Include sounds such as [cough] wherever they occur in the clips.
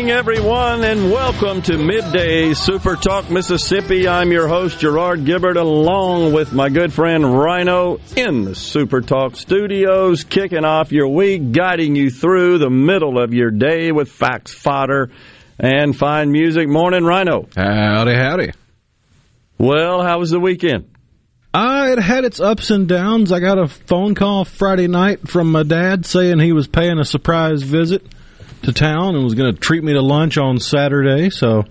Morning, everyone, and welcome to Midday Super Talk Mississippi. I'm your host, Gerard Gibert, along with my good friend Rhino in the Super Talk studios, kicking off your week, guiding you through the middle of your day with facts, fodder, and fine music. Morning, Rhino. Howdy, howdy. Well, how was the weekend? Uh, it had its ups and downs. I got a phone call Friday night from my dad saying he was paying a surprise visit to town and was going to treat me to lunch on Saturday. So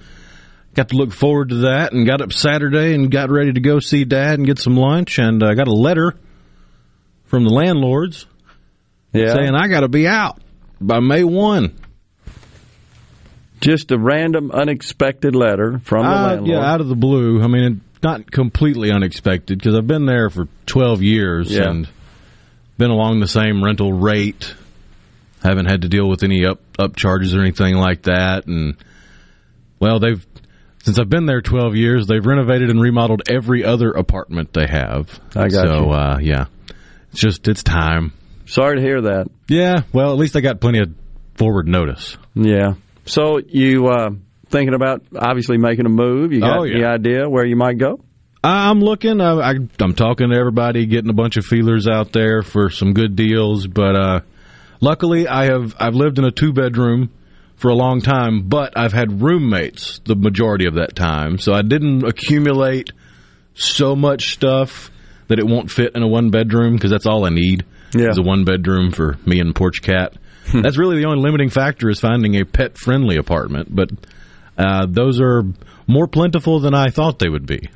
got to look forward to that and got up Saturday and got ready to go see dad and get some lunch. And I uh, got a letter from the landlords Yeah. saying I got to be out by May 1. Just a random, unexpected letter from the Uh, landlord. yeah, out of the blue. I mean, not completely unexpected because I've been there for 12 years Yeah. and been along the same rental rate. Haven't had to deal with any up up charges or anything like that. And well, they've since I've been there 12 years, they've renovated and remodeled every other apartment they have. I got so, you. uh, yeah, it's just it's time. Sorry to hear that. Yeah, well, at least I got plenty of forward notice. Yeah. So you uh, thinking about obviously making a move? You got Oh, yeah. any idea where you might go? I'm looking. I, I, I'm talking to everybody, getting a bunch of feelers out there for some good deals. But uh, luckily, I have I've lived in a two bedroom for a long time, but I've had roommates the majority of that time, so I didn't accumulate so much stuff that it won't fit in a one bedroom because that's all I need Yeah. is a one bedroom for me and porch cat. that's really the only limiting factor is finding a pet friendly apartment, but uh, those are more plentiful than I thought they would be.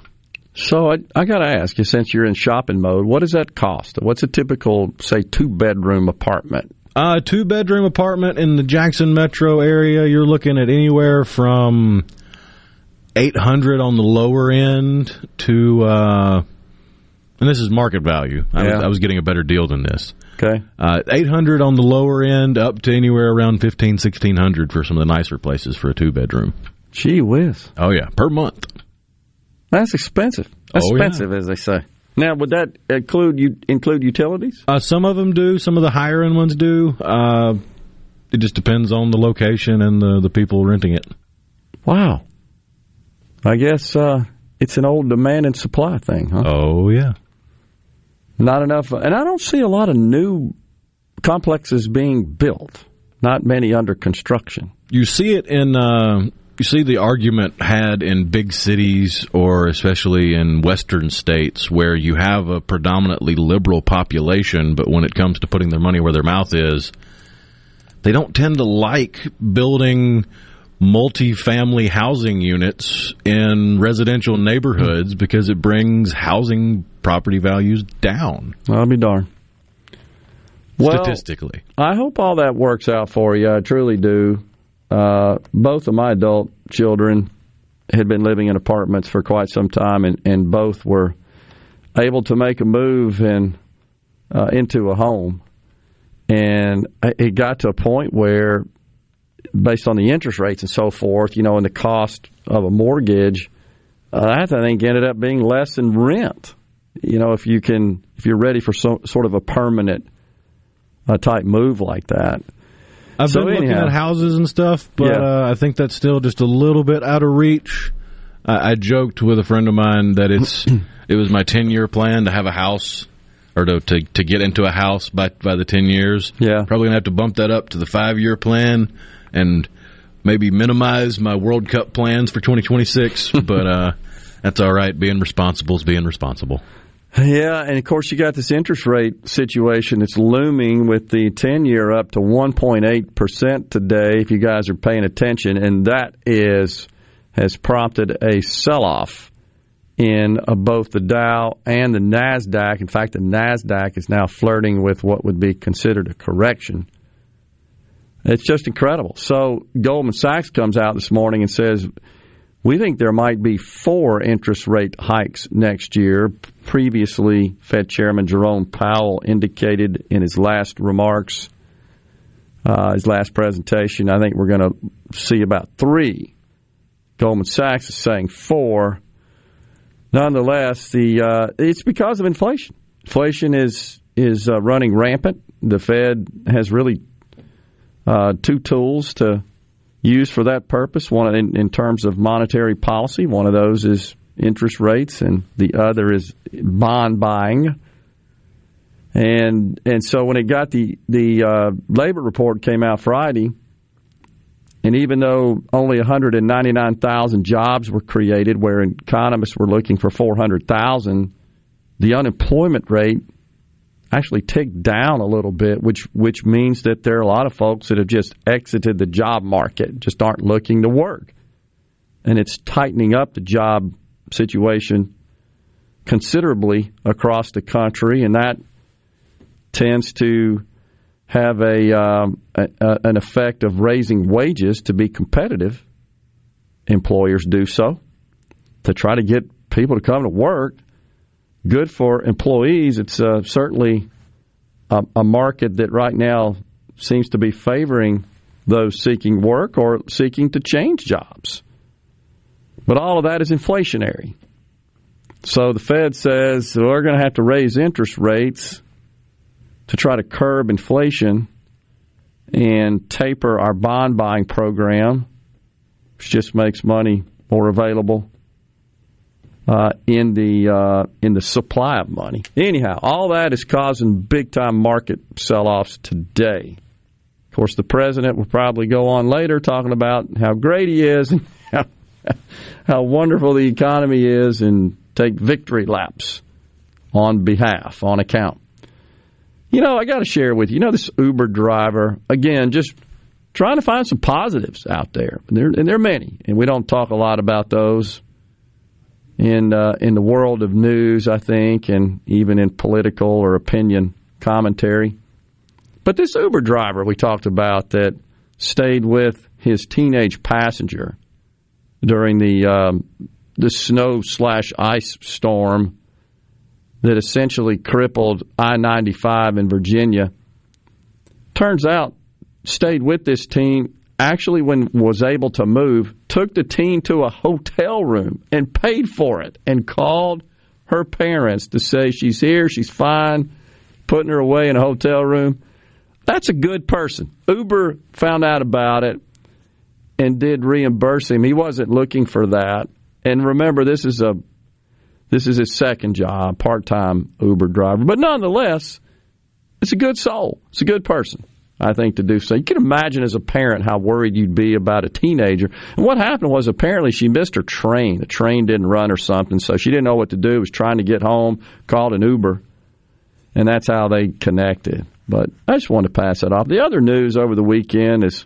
So I, I got to ask you, since you're in shopping mode, what does that cost? What's a typical, say, two bedroom apartment? A two bedroom apartment in the Jackson metro area, you're looking at anywhere from 800 on the lower end to, uh, and this is market value. I, Yeah. was, I was getting a better deal than this. Okay. Uh, 800 on the lower end up to anywhere around 15, 1600 for some of the nicer places for a two bedroom. Gee whiz, Oh yeah, per month. that's expensive. That's Oh, yeah. expensive, as they say. Now, would that include you include utilities? Uh, some of them do. Some of the higher end ones do. Uh, it just depends on the location and the, the people renting it. Wow. I guess uh, it's an old demand and supply thing, huh? Oh yeah. Not enough, and I don't see a lot of new complexes being built. Not many under construction. you see it in uh, you see the argument had in big cities or especially in western states where you have a predominantly liberal population but when it comes to putting their money where their mouth is they don't tend to like building multi-family housing units in residential neighborhoods because it brings housing property values down I'll be darned. Well, statistically I hope all that works out for you. I truly do. Uh, both of my adult children had been living in apartments for quite some time, and, and both were able to make a move and uh, into a home. And it got to a point where, based on the interest rates and so forth, you know, and the cost of a mortgage, uh, that I think ended up being less than rent. You know, if you can, if you're ready for so, sort of a permanent uh, type move like that. I've So been looking anyhow. at houses and stuff, but Yeah. uh, I think that's still just a little bit out of reach. I, I joked with a friend of mine that it's [clears throat] it was my ten year plan to have a house or to, to to get into a house by by the ten years. Yeah. probably gonna have to bump that up to the five year plan and maybe minimize my World Cup plans for 2026. [laughs] but uh, that's all right. Being responsible is being responsible. Yeah, and of course you got this interest rate situation that's looming with the 10 year up to 1.8% today if you guys are paying attention and that is has prompted a sell-off in uh, both the Dow and the Nasdaq. In fact, the Nasdaq is now flirting with what would be considered a correction. It's just incredible. So Goldman Sachs comes out this morning and says we think there might be four interest rate hikes next year. Previously, Fed Chairman Jerome Powell indicated in his last remarks, uh, his last presentation, I think we're going to see about three. Goldman Sachs is saying four. Nonetheless, the uh, it's because of inflation. Inflation is is uh, running rampant. The Fed has really uh, two tools to use for that purpose. One in, in, terms of monetary policy, one of those is interest rates, and the other is bond buying. And and so when it got the the uh, labor report came out Friday, and even though only 199,000 jobs were created, where economists were looking for 400,000, the unemployment rate actually ticked down a little bit, which which means that there are a lot of folks that have just exited the job market, just aren't looking to work, and it's tightening up the job situation considerably across the country, and that tends to have a, um, a, a an effect of raising wages to be competitive. Employers do so to try to get people to come to work good for employees. It's uh, certainly a, a, market that right now seems to be favoring those seeking work or seeking to change jobs. But all of that is inflationary. So the Fed says we're going to have to raise interest rates to try to curb inflation and taper our bond buying program, which just makes money more available uh, in the uh, in the supply of money. Anyhow, all that is causing big time market sell offs today. Of course, the president will probably go on later talking about how great he is and [laughs] how, how wonderful the economy is, and take victory laps on behalf, on account. You know, I got to share with you. You know, this Uber driver again, just trying to find some positives out there, there, and there are many, and we don't talk a lot about those in uh, in the world of news, I think, and even in political or opinion commentary. But this Uber driver we talked about that stayed with his teenage passenger during the um, the snow slash ice storm that essentially crippled I ninety five in Virginia. Turns out, stayed with this teen actually, when was able to move, took the teen to a hotel room and paid for it and called her parents to say she's here, she's fine, putting her away in a hotel room. That's a good person. Uber found out about it and did reimburse him. He wasn't looking for that. And remember, this is a this is his second job, part time Uber driver. But nonetheless, it's a good soul. It's a good person. I think, to do so. You can imagine as a parent how worried you'd be about a teenager. And what happened was apparently she missed her train. The train didn't run or something, so she didn't know what to do. Was trying to get home, called an Uber, and that's how they connected. But I just wanted to pass that off. The other news over the weekend is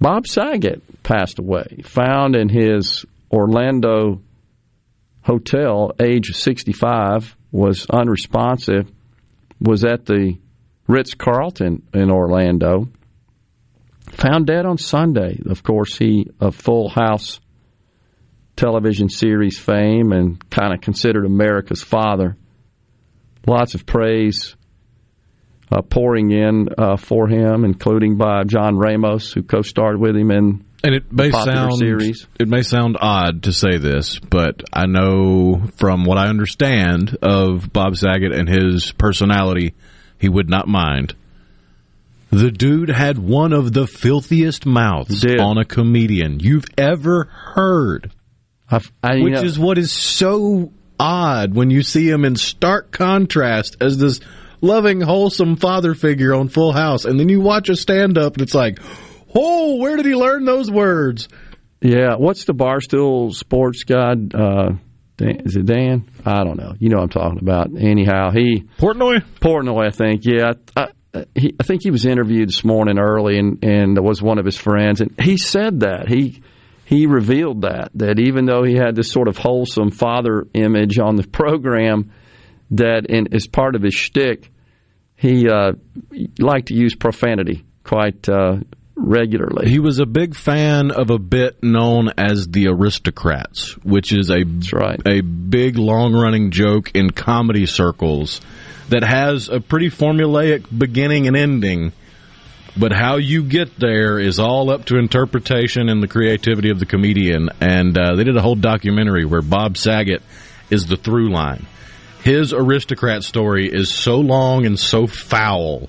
Bob Saget passed away, found in his Orlando hotel, age 65, was unresponsive, was at the Ritz Carlton in Orlando. Found dead on Sunday. Of course, he of Full House television series fame and kind of considered America's father. Lots of praise uh, pouring in uh, for him, including by John Stamos, who co-starred with him in and it may sound series. it may sound odd to say this, but I know from what I understand of Bob Saget and his personality he would not mind. The dude had one of the filthiest mouths on a comedian you've ever heard. I, which know, is what is so odd when you see him in stark contrast as this loving, wholesome father figure on Full House. And then you watch a stand up and it's like, oh, where did he learn those words? Yeah. What's the Barstool sports guy? Uh, is it Dan? I don't know. You know what I'm talking about. Anyhow, he Portnoy. Portnoy, I think. Yeah, I, I, he, I think he was interviewed this morning early, and and was one of his friends, and he said that he he revealed that that even though he had this sort of wholesome father image on the program, that in, as part of his shtick, he uh, liked to use profanity quite uh, regularly. He was a big fan of a bit known as the aristocrats, which is a right. a big long running joke in comedy circles that has a pretty formulaic beginning and ending. But how you get there is all up to interpretation and the creativity of the comedian. And uh, they did a whole documentary where Bob Saget is the through line. His aristocrat story is so long and so foul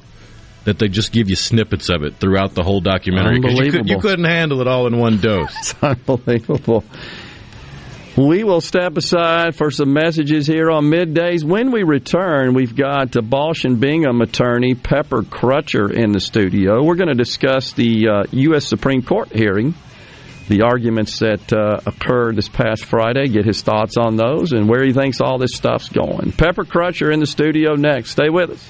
that they just give you snippets of it throughout the whole documentary because you, could, you couldn't handle it all in one dose. [laughs] It's unbelievable. We will step aside for some messages here on middays. When we return, we've got a Balch and Bingham attorney Pepper Crutcher in the studio. We're going to discuss the uh, U.S. Supreme Court hearing, the arguments that uh, occurred this past Friday, get his thoughts on those, and where he thinks all this stuff's going. Pepper Crutcher in the studio next. Stay with us.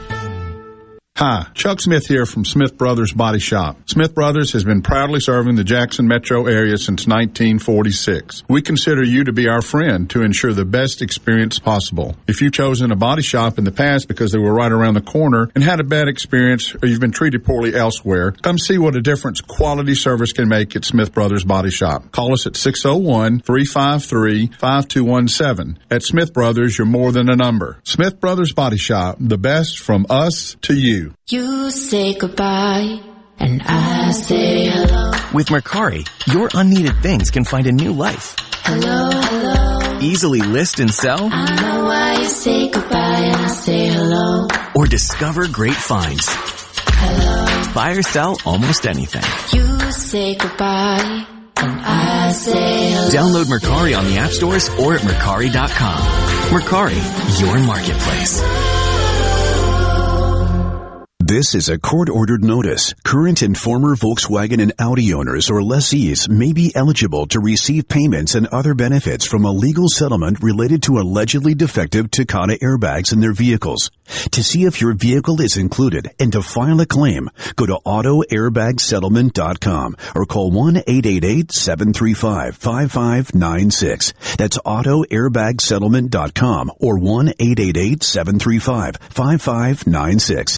Hi, Chuck Smith here from Smith Brothers Body Shop. Smith Brothers has been proudly serving the Jackson metro area since 1946. We consider you to be our friend to ensure the best experience possible. If you've chosen a body shop in the past because they were right around the corner and had a bad experience or you've been treated poorly elsewhere, come see what a difference quality service can make at Smith Brothers Body Shop. Call us at 601-353-5217. At Smith Brothers, you're more than a number. Smith Brothers Body Shop, the best from us to you. You say goodbye. And I say hello. With Mercari, your unneeded things can find a new life. Hello, hello. Easily list and sell. I know why you say goodbye and I say hello. Or discover great finds. Hello. Buy or sell almost anything. You say goodbye. And I say hello. Download Mercari on the app stores or at Mercari.com. Mercari, your marketplace. This is a court-ordered notice. Current and former Volkswagen and Audi owners or lessees may be eligible to receive payments and other benefits from a legal settlement related to allegedly defective Takata airbags in their vehicles. To see if your vehicle is included and to file a claim, go to autoairbagsettlement.com or call 1-888-735-5596. That's autoairbagsettlement.com or 1-888-735-5596.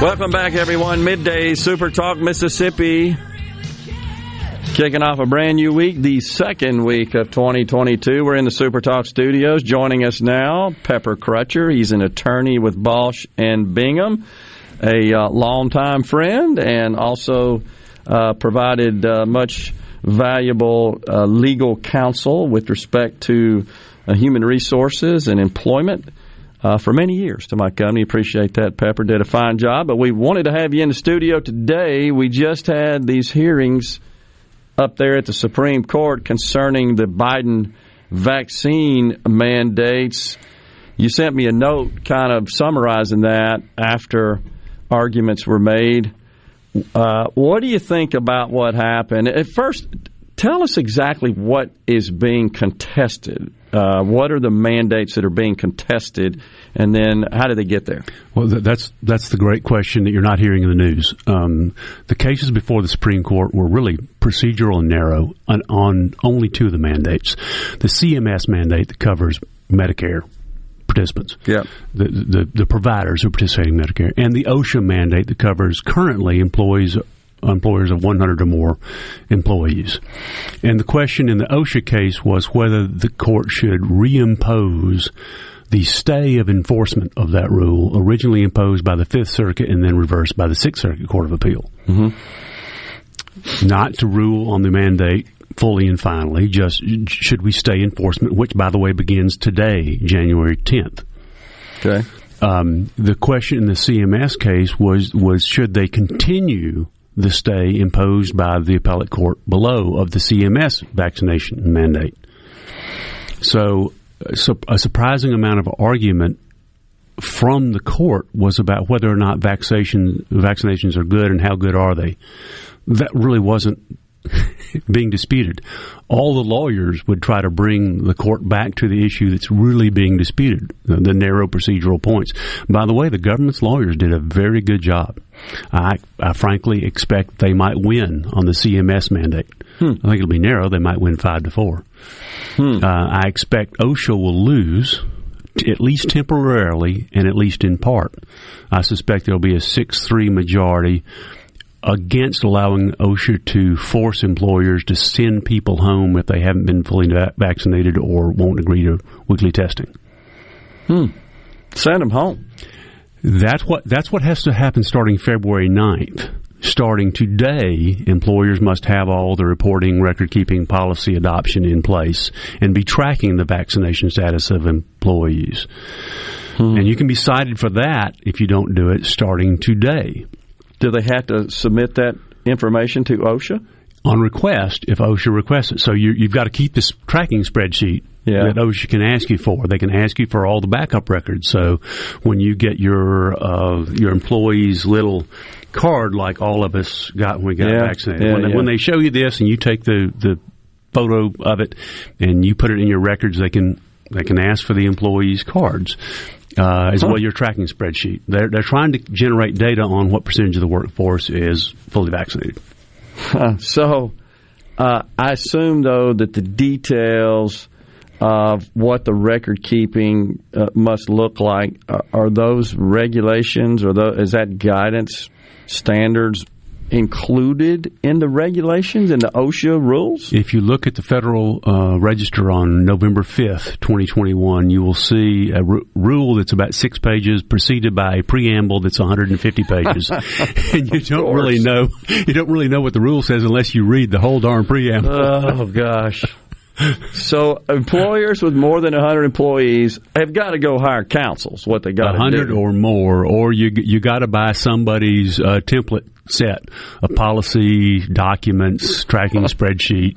Welcome back, everyone. Midday Super Talk Mississippi. Kicking off a brand new week, the second week of 2022. We're in the Super Talk studios. Joining us now, Pepper Crutcher. He's an attorney with Balch and Bingham, a uh, longtime friend, and also uh, provided uh, much valuable uh, legal counsel with respect to uh, human resources and employment uh, for many years to my company. Appreciate that. Pepper did a fine job, but we wanted to have you in the studio today. We just had these hearings up there at the Supreme Court concerning the Biden vaccine mandates. You sent me a note kind of summarizing that after arguments were made. Uh, what do you think about what happened? At first, tell us exactly what is being contested. Uh, what are the mandates that are being contested, and then how do they get there? Well, that's that's the great question that you're not hearing in the news. Um, the cases before the Supreme Court were really procedural and narrow on, on only two of the mandates: the CMS mandate that covers Medicare participants, yeah, the, the the providers who are participating in Medicare, and the OSHA mandate that covers currently employees employers of 100 or more employees. And the question in the OSHA case was whether the court should reimpose the stay of enforcement of that rule, originally imposed by the Fifth Circuit and then reversed by the Sixth Circuit Court of Appeal. Mm-hmm. Not to rule on the mandate fully and finally, just should we stay enforcement, which, by the way, begins today, January 10th. Okay. Um, the question in the CMS case was was should they continue the stay imposed by the appellate court below of the CMS vaccination mandate. So, so a surprising amount of argument from the court was about whether or not vaccination vaccinations are good and how good are they. That really wasn't [laughs] being disputed. All the lawyers would try to bring the court back to the issue that's really being disputed, the, the narrow procedural points. By the way, the government's lawyers did a very good job. I, I frankly expect they might win on the CMS mandate. Hmm. I think it'll be narrow. They might win five to four. Hmm. Uh, I expect OSHA will lose at least temporarily and at least in part. I suspect there'll be a 6 3 majority against allowing OSHA to force employers to send people home if they haven't been fully va- vaccinated or won't agree to weekly testing. Hmm. Send them home. That's what that's what has to happen starting February 9th. Starting today, employers must have all the reporting, record keeping policy adoption in place and be tracking the vaccination status of employees. Hmm. And you can be cited for that if you don't do it starting today. Do they have to submit that information to OSHA? On request, if OSHA requests it. So you, you've got to keep this tracking spreadsheet Yeah. that OSHA can ask you for. They can ask you for all the backup records. So when you get your uh, your employee's little card, like all of us got when we got Yeah. vaccinated, Yeah, when, they, when they show you this and you take the the photo of it and you put it in your records, they can they can ask for the employee's cards. Uh, as Huh. well, your tracking spreadsheet. They're they're trying to generate data on what percentage of the workforce is fully vaccinated. [laughs] so uh, I assume, though, that the details of what the record keeping uh, must look like are, are those regulations or is that guidance standards included in the regulations and the OSHA rules? If you look at the Federal uh, Register on November 5th, 2021, you will see a rule that's about six pages preceded by a preamble that's 150 pages. [laughs] [laughs] and you don't really know you don't really know what the rule says unless you read the whole darn preamble. Oh gosh. [laughs] So employers with more than 100 employees have got to go hire counsels. What they got a hundred do. or more, or you you got to buy somebody's uh, template set, a policy, documents, tracking spreadsheet.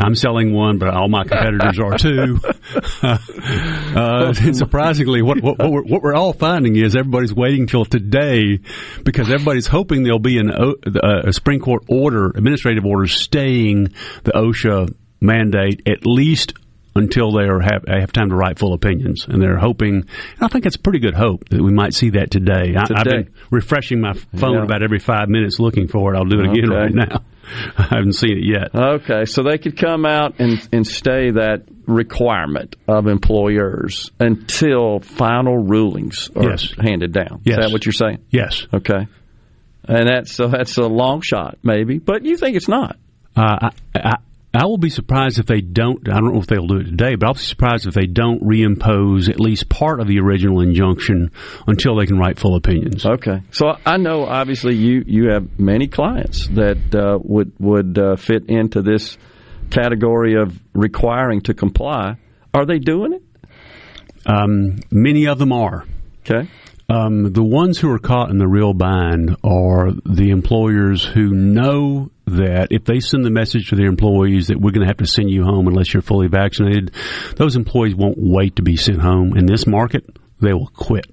I'm selling one, but all my competitors are too. [laughs] uh, surprisingly, what, what, what, we're, what we're all finding is everybody's waiting till today because everybody's hoping there'll be an, uh, a Supreme Court order, administrative order, staying the OSHA mandate at least until they are have, have time to write full opinions. And they're hoping, and I think it's a pretty good hope that we might see that today. I, I've Today. been refreshing my phone Yeah. about every five minutes looking for it. I'll do it again Okay. right now. [laughs] I haven't seen it yet. Okay, so they could come out and, and stay that requirement of employers until final rulings are Yes. handed down. Yes. Is that what you're saying? Yes. Okay. And that's so that's a long shot, maybe, but you think it's not. Uh, I, I, I will be surprised if they don't. I don't know if they'll do it today, but I'll be surprised if they don't reimpose at least part of the original injunction until they can write full opinions. Okay. So I know obviously you you have many clients that uh, would would uh, fit into this category of requiring to comply. Are they doing it? Um, many of them are. Okay. Um, the ones who are caught in the real bind are the employers who know that if they send the message to their employees that we're going to have to send you home unless you're fully vaccinated, those employees won't wait to be sent home. In this market, they will quit.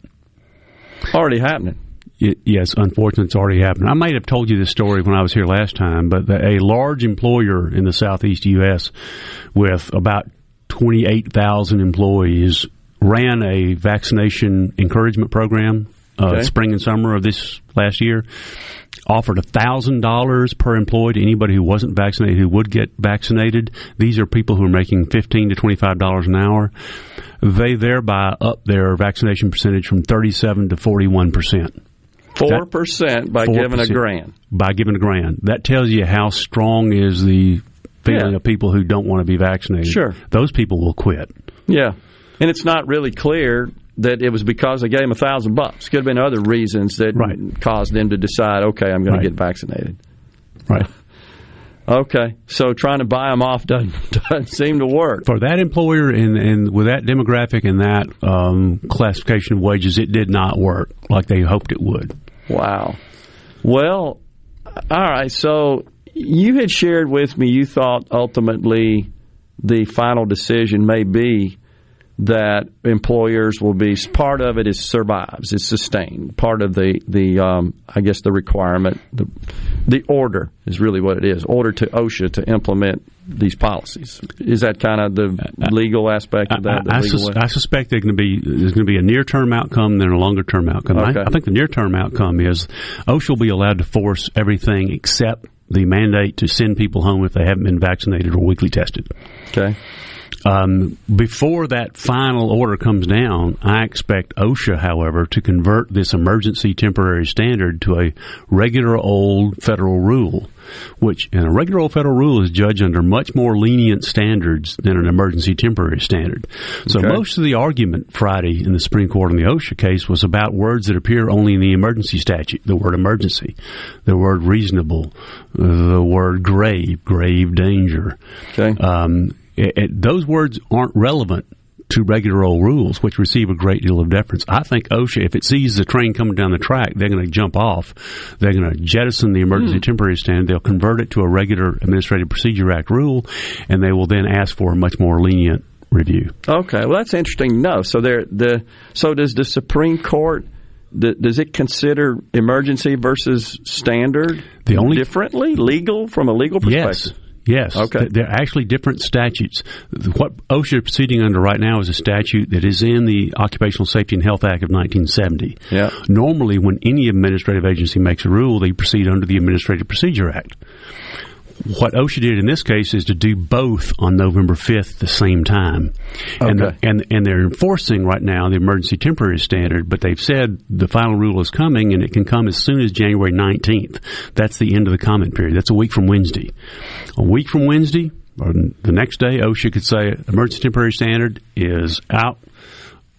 Already happening. It, yes, unfortunately, it's already happened. I might have told you this story when I was here last time, but the, a large employer in the southeast U.S. with about 28,000 employees ran a vaccination encouragement program uh, Okay. spring and summer of this last year. Offered $1,000 per employee to anybody who wasn't vaccinated who would get vaccinated. These are people who are making 15 to $25 an hour. They thereby up their vaccination percentage from 37 to 41 percent. Four percent by giving a 4%. grand. By giving a grand. That tells you how strong is the feeling Yeah. of people who don't want to be vaccinated. Sure. Those people will quit. Yeah, and it's not really clear that it was because they gave them a thousand bucks. Could have been other reasons that caused them to decide, okay, I'm going Right. to get vaccinated. Right. [laughs] Okay, so trying to buy them off [laughs] doesn't, doesn't seem to work. For that employer and, and with that demographic and that um, classification of wages, it did not work like they hoped it would. Wow. Well, all right. So you had shared with me you thought ultimately the final decision may be that employers will be part of it is survives, it's sustained. Part of the the um, I guess the requirement, the the order is really what it is. Order to OSHA to implement these policies. Is that kind of the legal aspect of that? I, I, legal sus- I suspect there's going to be there's going to be a near term outcome, and then a longer term outcome. I- Okay. I, think the near term outcome is OSHA will be allowed to force everything except the mandate to send people home if they haven't been vaccinated or weekly tested. Okay. Um, before that final order comes down, I expect OSHA, however, to convert this emergency temporary standard to a regular old federal rule, which and a regular old federal rule is judged under much more lenient standards than an emergency temporary standard. So Okay. most of the argument Friday in the Supreme Court on the OSHA case was about words that appear only in the emergency statute. The word emergency, the word reasonable, the word grave, grave danger. Okay. Um, it, it, those words aren't relevant to regular old rules, which receive a great deal of deference. I think OSHA, if it sees the train coming down the track, they're going to jump off. They're going to jettison the emergency hmm. temporary standard. They'll convert it to a regular Administrative Procedure Act rule, and they will then ask for a much more lenient review. Okay, well that's interesting No. So there, the so does the Supreme Court th- does it consider emergency versus standard The only- differently legal from a legal perspective? Yes. Okay. Th- They're actually different statutes. What OSHA is proceeding under right now is a statute that is in the Occupational Safety and Health Act of 1970. Yeah. Normally, when any administrative agency makes a rule, they proceed under the Administrative Procedure Act. What OSHA did in this case is to do both on November 5th at the same time. And, Okay. and, and they're enforcing right now the emergency temporary standard, but they've said the final rule is coming and it can come as soon as January 19th. That's the end of the comment period. That's a week from Wednesday. A week from Wednesday, or the next day, OSHA could say emergency temporary standard is out.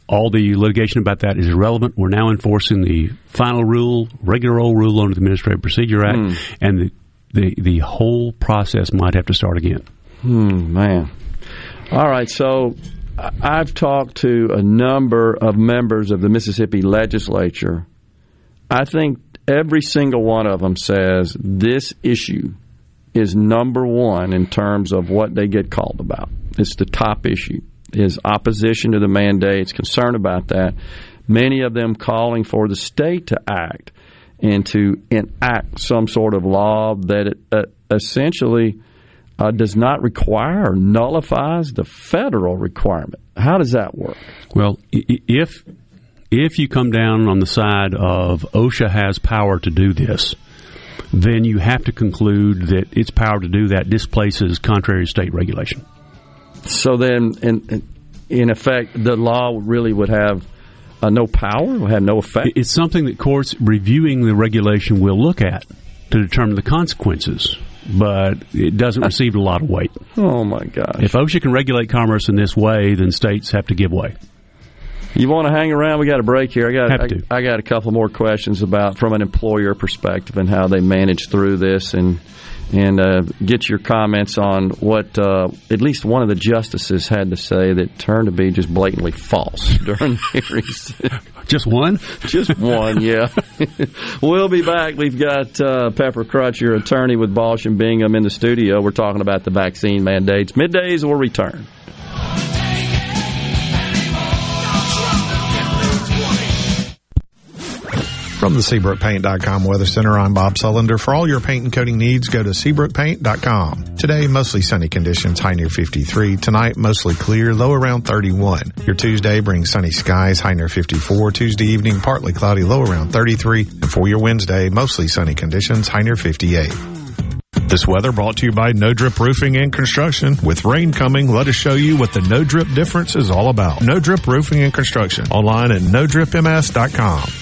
All the litigation about that is irrelevant. We're now enforcing the final rule, regular old rule under the Administrative Procedure Act, Hmm. and the, the the whole process might have to start again. Hmm, man. All right, so I've talked to a number of members of the Mississippi legislature. I think every single one of them says this issue is number one in terms of what they get called about. It's the top issue. Is opposition to the mandate? mandates, concern about that. Many of them calling for the state to act and to enact some sort of law that it, uh, essentially uh, does not require or nullifies the federal requirement. How does that work? Well, if if you come down on the side of OSHA has power to do this, then you have to conclude that its power to do that displaces contrary state regulation. So then, in in effect, the law really would have uh, no power, would have no effect. It's something that courts reviewing the regulation will look at to determine the consequences, but it doesn't [laughs] receive a lot of weight. Oh my gosh! If OSHA can regulate commerce in this way, then states have to give way. You want to hang around? We got a break here. I got I, I got a couple more questions about from an employer perspective and how they manage through this, and and uh, get your comments on what uh, at least one of the justices had to say that turned to be just blatantly false [laughs] during the hearings. Just one? Just one, yeah. [laughs] we'll be back. We've got uh, Pepper Crutch, your attorney with Balch and Bingham, in the studio. We're talking about the vaccine mandates. Middays will return. From the SeabrookPaint.com Weather Center, I'm Bob Sullender. For all your paint and coating needs, go to SeabrookPaint.com. Today, mostly sunny conditions, high near 53. Tonight, mostly clear, low around 31. Your Tuesday brings sunny skies, high near 54. Tuesday evening, partly cloudy, low around 33. And for your Wednesday, mostly sunny conditions, high near 58. This weather brought to you by No Drip Roofing and Construction. With rain coming, let us show you what the No Drip difference is all about. No Drip Roofing and Construction. Online at NoDripMS.com.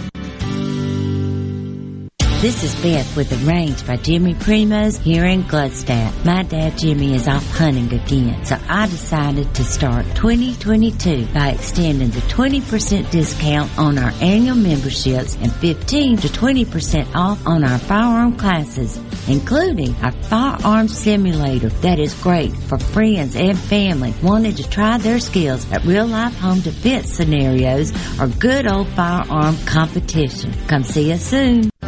This is Beth with The Range by Jimmy Primos here in Gladstadt. My dad Jimmy is off hunting again, so I decided to start 2022 by extending the 20% discount on our annual memberships and 15 to 20% off on our firearm classes, including our firearm simulator that is great for friends and family wanting to try their skills at real life home defense scenarios or good old firearm competition. Come see us soon.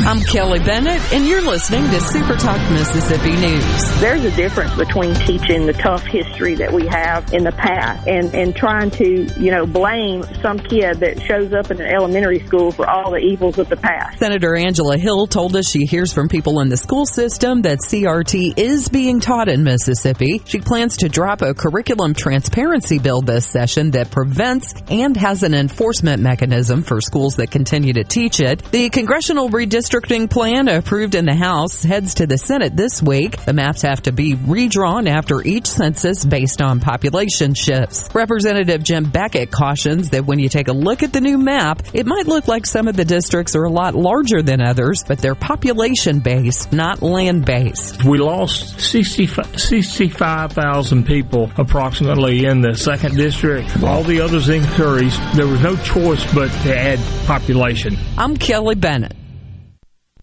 I'm Kelly Bennett, and you're listening to Super Talk Mississippi News. There's a difference between teaching the tough history that we have in the past and, and trying to, you know, blame some kid that shows up in an elementary school for all the evils of the past. Senator Angela Hill told us she hears from people in the school system that CRT is being taught in Mississippi. She plans to drop a curriculum transparency bill this session that prevents and has an enforcement mechanism for schools that continue to teach it. The congressional redistricting plan approved in the House heads to the Senate this week. The maps have to be redrawn after each census based on population shifts. Representative Jim Beckett cautions that when you take a look at the new map, it might look like some of the districts are a lot larger than others, but they're population based, not land based. We lost 65,000 people approximately in the second district. All the others increased. There was no choice but to add population. I'm Kelly Bennett.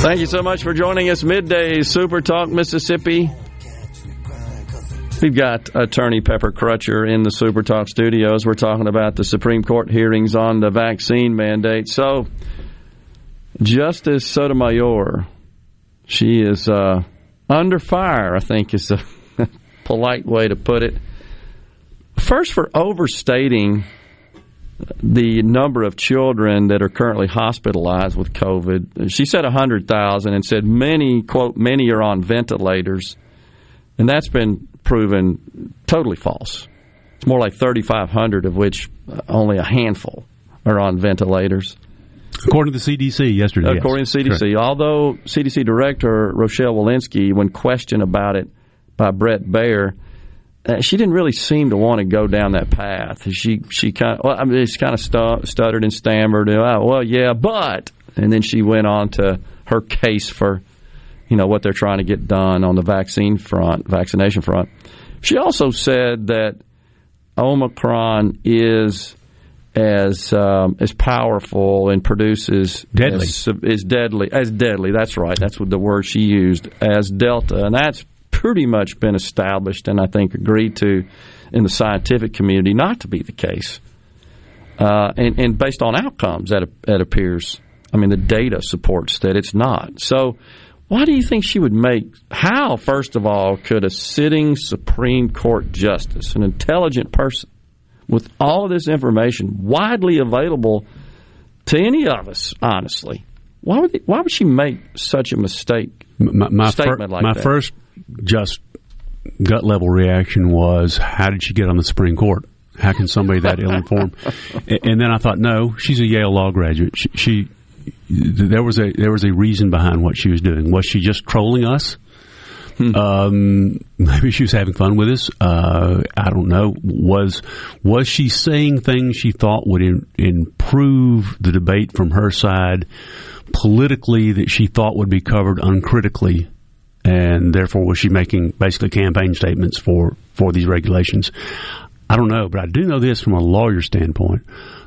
Thank you so much for joining us midday Super Talk Mississippi. We've got attorney Pepper Crutcher in the Super Talk studios. We're talking about the Supreme Court hearings on the vaccine mandate. So, Justice Sotomayor, she is uh, under fire, I think is a [laughs] polite way to put it. First, for overstating the number of children that are currently hospitalized with COVID. She said 100,000 and said many, quote, many are on ventilators. And that's been proven totally false. It's more like 3,500, of which only a handful are on ventilators. According to the CDC yesterday. According yes. to CDC. Correct. Although CDC Director Rochelle Walensky, when questioned about it by Bret Baier, she didn't really seem to want to go down that path. She she kind of well, I mean, she kind of stu- stuttered and stammered. And, oh, well, yeah, but and then she went on to her case for you know what they're trying to get done on the vaccine front, vaccination front. She also said that Omicron is as um, as powerful and produces deadly as, is deadly as deadly. That's right. That's what the word she used as Delta, and that's pretty much been established and I think agreed to in the scientific community not to be the case. Uh, and, and based on outcomes, that it appears. I mean, the data supports that it's not. So, why do you think she would make? How, first of all, could a sitting Supreme Court justice, an intelligent person, with all of this information widely available to any of us, honestly, why would they, why would she make such a mistake? My, my statement fir- like my that? first just gut level reaction was, how did she get on the Supreme Court? How can somebody that ill informed? and then I thought, no, she's a Yale law graduate. She, she there was a there was a reason behind what she was doing. Was she just trolling us? Um, [laughs] maybe she was having fun with us. Uh, I don't know. Was was she saying things she thought would in, improve the debate from her side politically that she thought would be covered uncritically, and therefore was she making basically campaign statements for for these regulations? I don't know, but I do know this from a lawyer standpoint.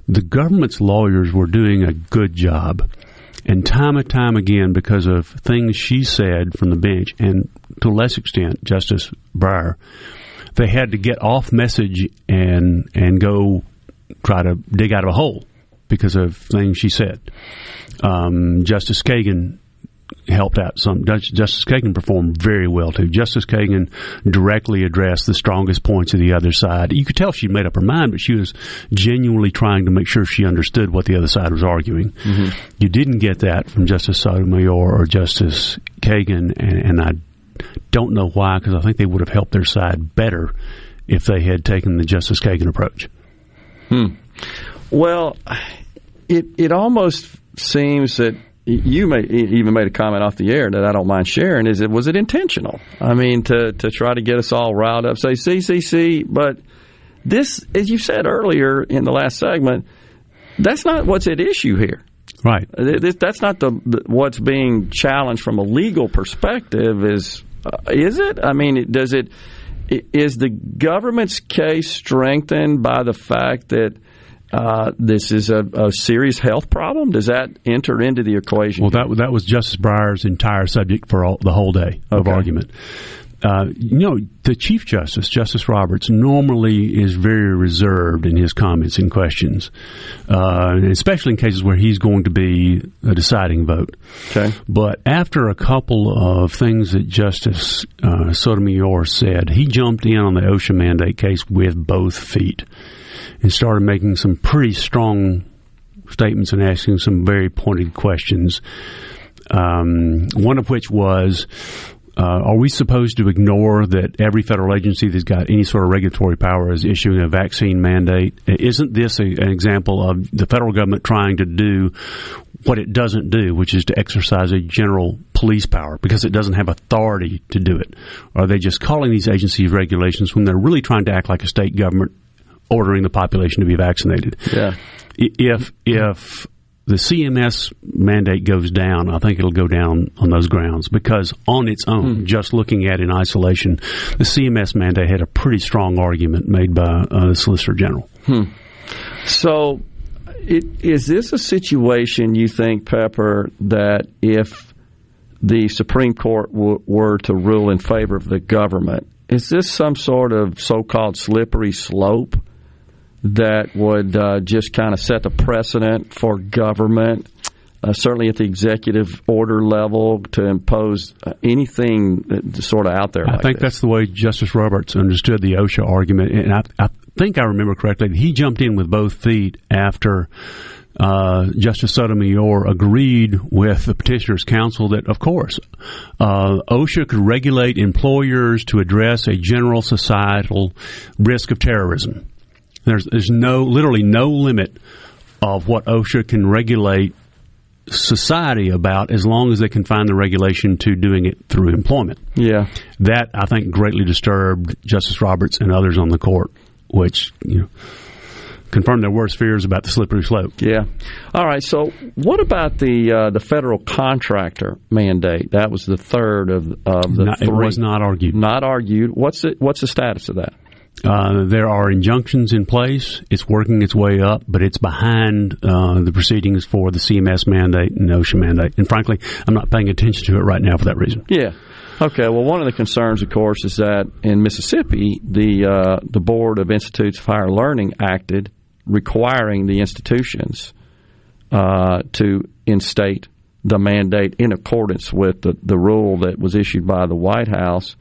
The government's lawyers were doing a good job. And time and time again, because of things she said from the bench, and to a less extent, Justice Breyer, they had to get off message and and go try to dig out of a hole because of things she said. Um, Justice Kagan helped out some. Justice Kagan performed very well too. Justice Kagan directly addressed the strongest points of the other side. You could tell she made up her mind, but she was genuinely trying to make sure she understood what the other side was arguing. Mm-hmm. You didn't get that from Justice Sotomayor or Justice Kagan, and, and I don't know why, because I think they would have helped their side better if they had taken the Justice Kagan approach. Hmm. Well, it it almost seems that you may even made a comment off the air that I don't mind sharing. Is it was it intentional? I mean, to to try to get us all riled up, say CCC, but this, as you said earlier in the last segment, that's not what's at issue here. Right. That's not the, what's being challenged from a legal perspective. Is uh, is it? I mean, does it? Is the government's case strengthened by the fact that uh, this is a, a, serious health problem? Does that enter into the equation? Well, that that was Justice Breyer's entire subject for all, the whole day of okay. argument. Uh, you know, the Chief Justice, Justice Roberts, normally is very reserved in his comments and questions, uh, especially in cases where he's going to be a deciding vote. Okay. But after a couple of things that Justice uh, Sotomayor said, he jumped in on the OSHA mandate case with both feet and started making some pretty strong statements and asking some very pointed questions. Um, one of which was, uh, are we supposed to ignore that every federal agency that's got any sort of regulatory power is issuing a vaccine mandate? Isn't this a, an example of the federal government trying to do what it doesn't do, which is to exercise a general police power because it doesn't have authority to do it? Are they just calling these agencies regulations when they're really trying to act like a state government ordering the population to be vaccinated. Yeah. If if the CMS mandate goes down, I think it'll go down on those grounds because on its own, hmm. just looking at it in isolation, the CMS mandate had a pretty strong argument made by uh, the Solicitor General. Hmm. So, it, is this a situation you think, Pepper, that if the Supreme Court w- were to rule in favor of the government, is this some sort of so-called slippery slope? That would uh, just kind of set the precedent for government, uh, certainly at the executive order level, to impose uh, anything sort of out there. I like think this. that's the way Justice Roberts understood the OSHA argument, and I, I think I remember correctly. He jumped in with both feet after. Uh, Justice Sotomayor agreed with the petitioner's counsel that, of course, uh, OSHA could regulate employers to address a general societal risk of terrorism. There's there's no literally no limit of what OSHA can regulate society about as long as they can find the regulation to doing it through employment. Yeah. That I think greatly disturbed Justice Roberts and others on the court, which, you know, confirmed their worst fears about the slippery slope. Yeah. All right. So, what about the uh, the federal contractor mandate? That was the third of of the not, three. It was not argued. Not argued. What's it? What's the status of that? Uh, there are injunctions in place. It's working its way up, but it's behind uh, the proceedings for the CMS mandate and OSHA mandate. And frankly, I'm not paying attention to it right now for that reason. Yeah. Okay. Well, one of the concerns, of course, is that in Mississippi, the uh, the Board of Institutes of Higher Learning acted, requiring the institutions uh, to instate the mandate in accordance with the, the rule that was issued by the White House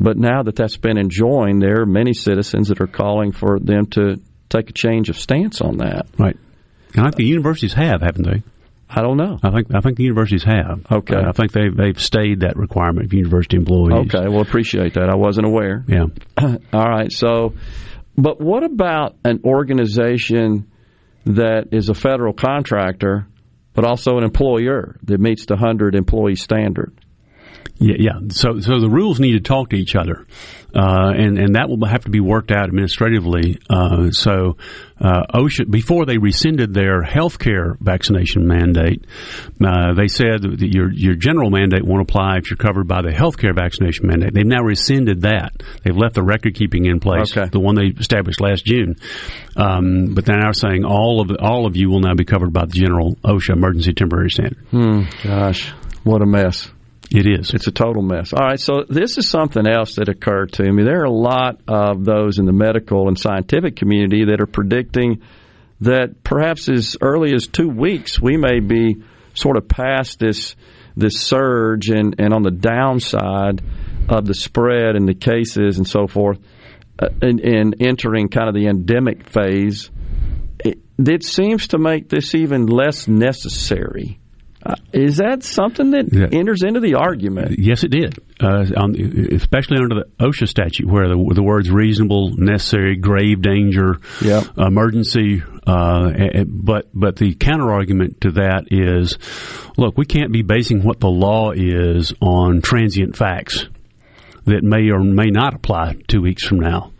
but now that that's been enjoined, there are many citizens that are calling for them to take a change of stance on that. Right. And I think the universities have, haven't they? I don't know. I think I think the universities have. Okay. I think they've they've stayed that requirement of university employees. Okay. Well, appreciate that. I wasn't aware. Yeah. [clears throat] All right. So, but what about an organization that is a federal contractor, but also an employer that meets the hundred employee standard? Yeah, yeah. So, so the rules need to talk to each other, uh, and and that will have to be worked out administratively. Uh, so, uh, OSHA before they rescinded their health care vaccination mandate, uh, they said that your your general mandate won't apply if you're covered by the health care vaccination mandate. They've now rescinded that. They've left the record keeping in place, okay. the one they established last June. Um, but they're now saying all of all of you will now be covered by the general OSHA emergency temporary standard. Hmm, gosh, what a mess. It is. It's a total mess. All right, so this is something else that occurred to me. There are a lot of those in the medical and scientific community that are predicting that perhaps as early as two weeks we may be sort of past this this surge and, and on the downside of the spread and the cases and so forth, uh, and, and entering kind of the endemic phase, it, it seems to make this even less necessary. Uh, is that something that Yeah. enters into the argument? Yes, it did, uh, on, especially under the OSHA statute, where the, the words reasonable, necessary, grave danger, emergency. Uh, but but the counter argument to that is, look, we can't be basing what the law is on transient facts that may or may not apply two weeks from now.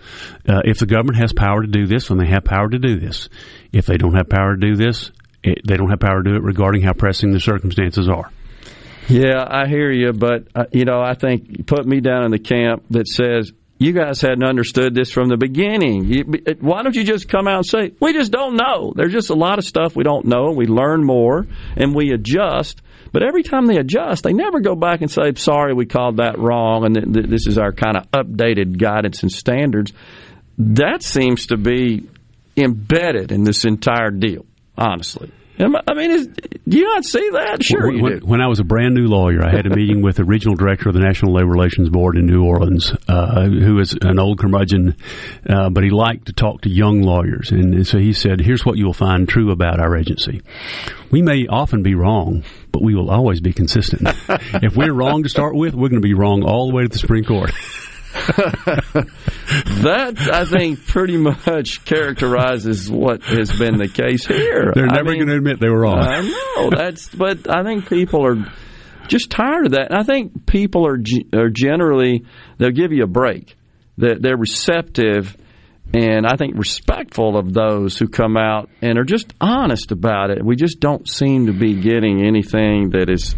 Uh, if the government has power to do this, then they have power to do this. If they don't have power to do this, it, they don't have power to do it regarding how pressing the circumstances are. Yeah, I hear you, but uh, you know, I think put me down in the camp that says you guys hadn't understood this from the beginning. You, why don't you just come out and say we just don't know? There's just a lot of stuff we don't know. We learn more and we adjust. But every time they adjust, they never go back and say, "Sorry, we called that wrong," and th- th- this is our kind of updated guidance and standards. That seems to be embedded in this entire deal. Honestly, I mean, is, do you not see that? Sure, when, you do. when I was a brand new lawyer, I had a meeting with the regional director of the National Labor Relations Board in New Orleans, uh, who is an old curmudgeon, uh, but he liked to talk to young lawyers. And so he said, Here's what you'll find true about our agency. We may often be wrong, but we will always be consistent. [laughs] if we're wrong to start with, we're going to be wrong all the way to the Supreme Court. [laughs] that I think pretty much characterizes what has been the case here. They're I never mean, going to admit they were wrong. I know that's, but I think people are just tired of that, and I think people are are generally they'll give you a break. That they're receptive, and I think respectful of those who come out and are just honest about it. We just don't seem to be getting anything that is.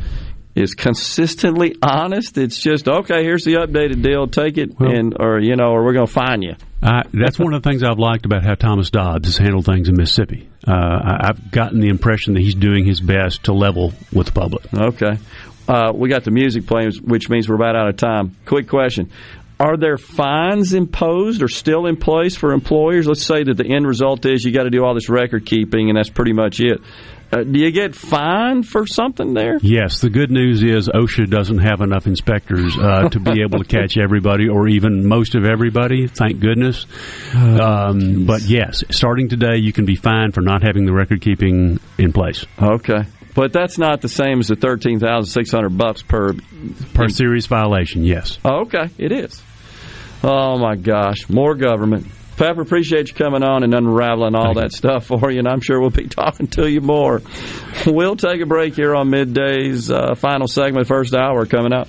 Is consistently honest. It's just okay. Here's the updated deal. Take it, and or you know, or we're going to fine you. I, that's one of the things I've liked about how Thomas Dobbs has handled things in Mississippi. Uh, I, I've gotten the impression that he's doing his best to level with the public. Okay. Uh, we got the music playing, which means we're about out of time. Quick question. Are there fines imposed or still in place for employers? Let's say that the end result is you got to do all this record keeping and that's pretty much it. Uh, do you get fined for something there? Yes, the good news is OSHA doesn't have enough inspectors uh, [laughs] to be able to catch everybody or even most of everybody. Thank goodness. Um, but yes, starting today, you can be fined for not having the record keeping in place. Okay. But that's not the same as the thirteen thousand six hundred bucks per per series violation. Yes. Oh, okay, it is. Oh my gosh, more government. Pepper, appreciate you coming on and unraveling all that stuff for you, and I'm sure we'll be [laughs] talking to you more. We'll take a break here on midday's uh, final segment, first hour coming up.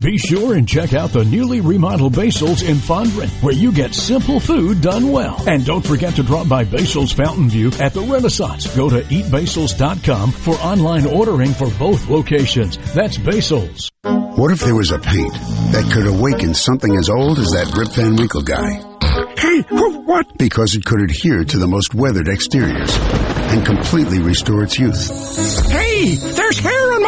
Be sure and check out the newly remodeled Basil's in Fondren, where you get simple food done well. And don't forget to drop by Basil's Fountain View at the Renaissance. Go to eatbasils.com for online ordering for both locations. That's Basil's. What if there was a paint that could awaken something as old as that Rip Van Winkle guy? Hey, what? Because it could adhere to the most weathered exteriors and completely restore its youth. Hey, there's hair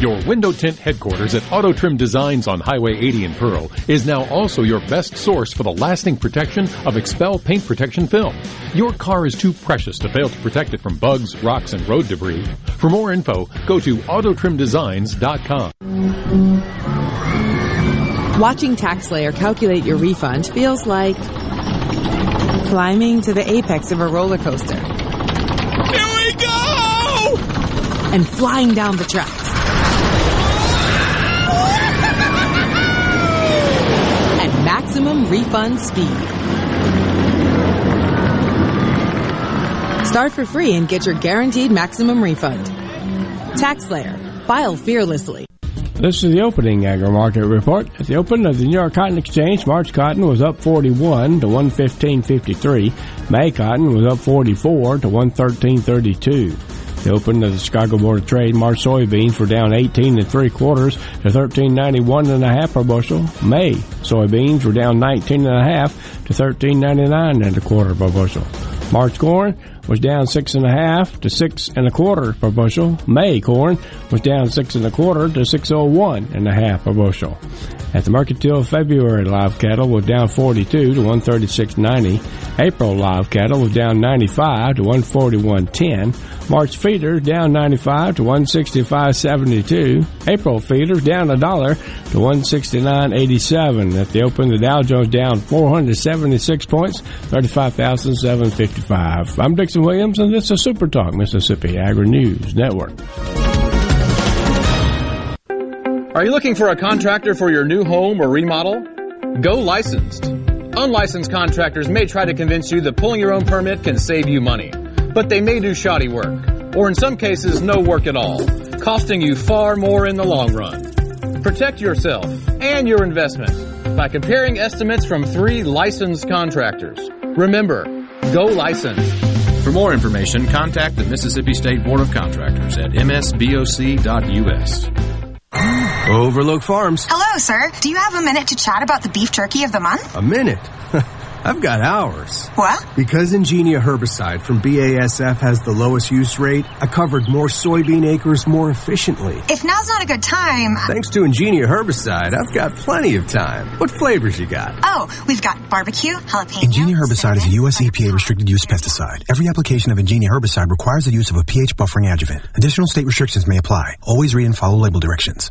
Your window tint headquarters at Auto Trim Designs on Highway 80 in Pearl is now also your best source for the lasting protection of XPEL paint protection film. Your car is too precious to fail to protect it from bugs, rocks, and road debris. For more info, go to AutotrimDesigns.com. Watching TaxSlayer calculate your refund feels like climbing to the apex of a roller coaster. Here we go! And flying down the tracks. refund speed. Start for free and get your guaranteed maximum refund. TaxSlayer. File fearlessly. This is the opening agri market report. At the open of the New York Cotton Exchange, March cotton was up 41 to 115.53. May cotton was up 44 to 113.32. The open of the Chicago Board of Trade, March soybeans were down 18 and three quarters to 13.91 and a half per bushel. May soybeans were down 19 and a half to 13.99 and a quarter per bushel. March corn was down six and a half to six and a quarter per bushel. May corn was down six and a quarter to six oh one and a half per bushel. At the Mercantile, February live cattle was down 42 to 136.90. April live cattle was down 95 to 141.10. March feeders down 95 to 165.72. April feeders down a dollar to 169.87. At the open, the Dow Jones down 476 points, 35,755. I'm Dixon Williams, and this is Super Talk Mississippi Agri News Network. Are you looking for a contractor for your new home or remodel? Go licensed. Unlicensed contractors may try to convince you that pulling your own permit can save you money, but they may do shoddy work, or in some cases, no work at all, costing you far more in the long run. Protect yourself and your investment by comparing estimates from three licensed contractors. Remember, go licensed. For more information, contact the Mississippi State Board of Contractors at msboc.us. Overlook Farms. Hello, sir. Do you have a minute to chat about the beef turkey of the month? A minute? [laughs] I've got hours. What? Because Engenia herbicide from BASF has the lowest use rate, I covered more soybean acres more efficiently. If now's not a good time. Thanks to Engenia herbicide, I've got plenty of time. What flavors you got? Oh, we've got barbecue, jalapeno. Engenia herbicide is a U.S. EPA restricted use pesticide. Every application of Engenia herbicide requires the use of a pH buffering adjuvant. Additional state restrictions may apply. Always read and follow label directions.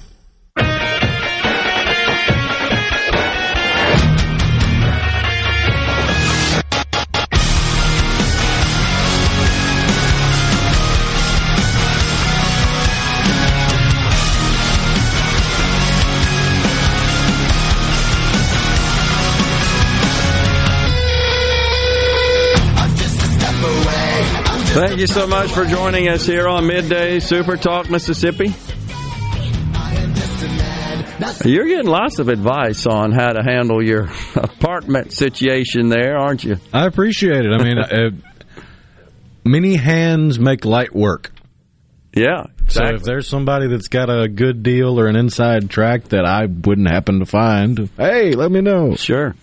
Thank you so much for joining us here on Midday Super Talk Mississippi. You're getting lots of advice on how to handle your [laughs] apartment situation there, aren't you? I appreciate it. I mean, [laughs] uh, many hands make light work. Yeah. So if there's somebody that's got a good deal or an inside track that I wouldn't happen to find, hey, let me know. Sure.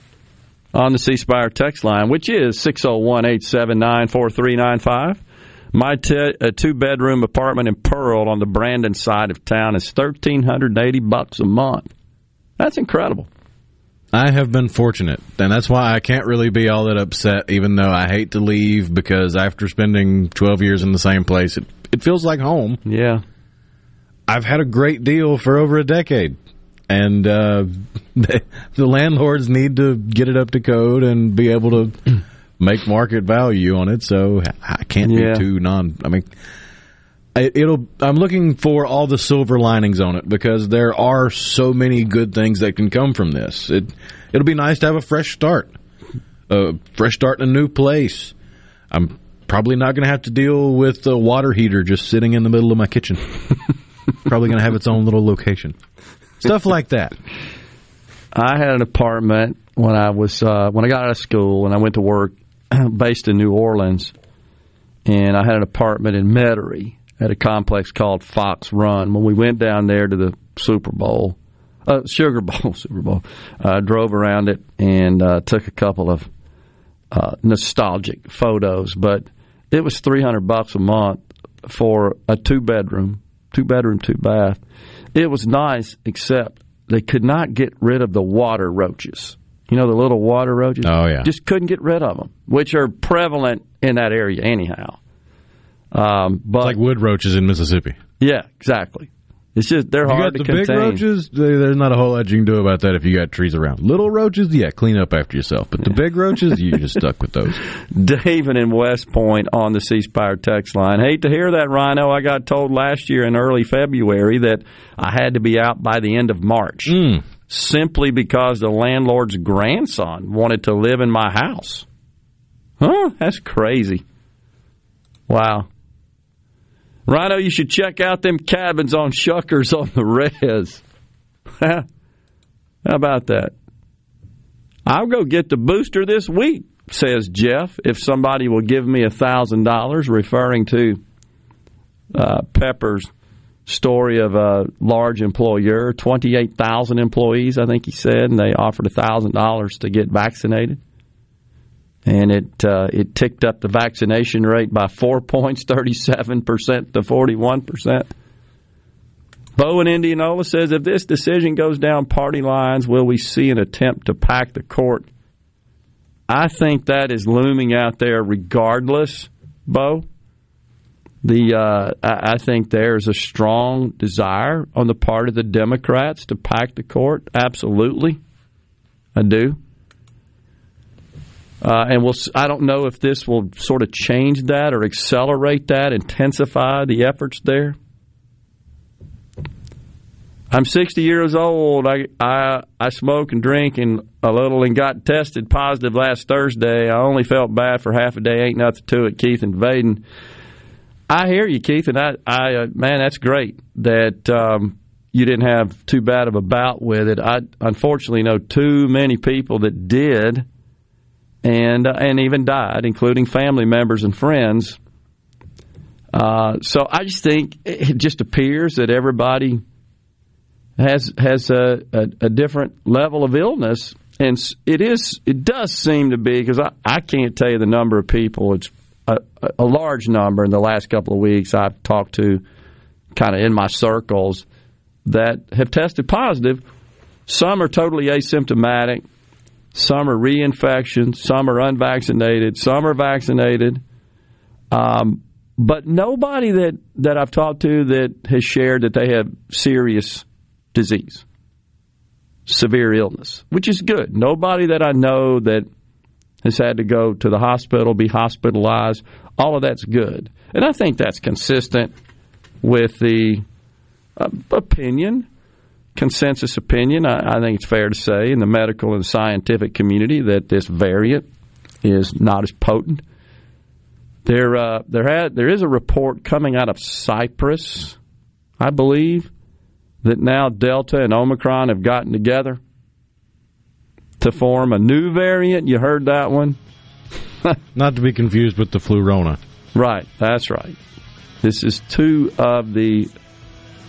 On the C Spire text line, which is 601 879 4395. My t- a two bedroom apartment in Pearl on the Brandon side of town is thirteen hundred and eighty bucks a month. That's incredible. I have been fortunate, and that's why I can't really be all that upset. Even though I hate to leave, because after spending twelve years in the same place, it it feels like home. Yeah, I've had a great deal for over a decade, and uh, [laughs] the, the landlords need to get it up to code and be able to [clears throat] make market value on it. So I can't Yeah. be too non. I mean, it, it'll. I'm looking for all the silver linings on it because there are so many good things that can come from this. It it'll be nice to have a fresh start, a fresh start in a new place. I'm probably not going to have to deal with a water heater just sitting in the middle of my kitchen. [laughs] probably going to have its own little location. Stuff like that. I had an apartment when I was uh, when I got out of school and I went to work [clears throat] based in New Orleans, and I had an apartment in Metairie at a complex called Fox Run. When we went down there to the Super Bowl, uh, Sugar [laughs] Bowl, Super Bowl, uh, drove around it and uh, took a couple of uh, nostalgic photos. But it was three hundred bucks a month for a two bedroom, two bedroom, two bath. It was nice, except they could not get rid of the water roaches. You know the little water roaches. Oh, yeah. just couldn't get rid of them, which are prevalent in that area anyhow. Um, but It's like wood roaches in Mississippi. yeah, exactly. It's just they're you hard got to the big roaches. there- There's not a whole lot you can do about that if you got trees around. Little roaches, yeah, clean up after yourself. But the big roaches, you're just [laughs] stuck with those. David in West Point on the C Spire text line. Hate to hear that, Rhino. I got told last year in early February that I had to be out by the end of March hmm. simply because the landlord's grandson wanted to live in my house. Huh? That's crazy. Wow. Rhino, you should check out them cabins on Shuckers on the res. [laughs] How about that? I'll go get the booster this week, says Jeff, if somebody will give me a thousand dollars, referring to uh, Pepper's story of a large employer, twenty eight thousand employees, I think he said, and they offered a thousand dollars to get vaccinated. And it uh, it ticked up the vaccination rate by four points, thirty seven percent to forty one percent. Bo in Indianola says if this decision goes down party lines, will we see an attempt to pack the court? I think that is looming out there regardless, Bo. The uh, I I think there's a strong desire on the part of the Democrats to pack the court. Absolutely, I do. Uh, and we'll, I don't know if this will sort of change that or accelerate that, intensify the efforts there. I'm 60 years old. I, I I smoke and drink and a little and got tested positive last Thursday. I only felt bad for half a day. Ain't nothing to it. Keith and Vaiden. I hear you, Keith, and I, I uh, man, that's great that um, you didn't have too bad of a bout with it. I unfortunately know too many people that did, and uh, and even died, including family members and friends. Uh, so I just think it just appears that everybody has has a, a, a different level of illness, and it is it does seem to be because I, I can't tell you the number of people. It's a, a large number in the last couple of weeks I've talked to, kind of in my circles, that have tested positive. Some are totally asymptomatic. Some are reinfections. Some are unvaccinated. Some are vaccinated. Um, but nobody that, that I've talked to that has shared that they have serious disease, severe illness, which is good. Nobody that I know that has had to go to the hospital, be hospitalized, all of that's good. And I think that's consistent with the uh, opinion, consensus opinion. I, I think it's fair to say in the medical and scientific community that this variant is not as potent. There, uh, there had there is a report coming out of Cyprus, I believe, that now Delta and Omicron have gotten together to form a new variant. You heard that one? [laughs] Not to be confused with the Flurona. Right, that's right. This is two of the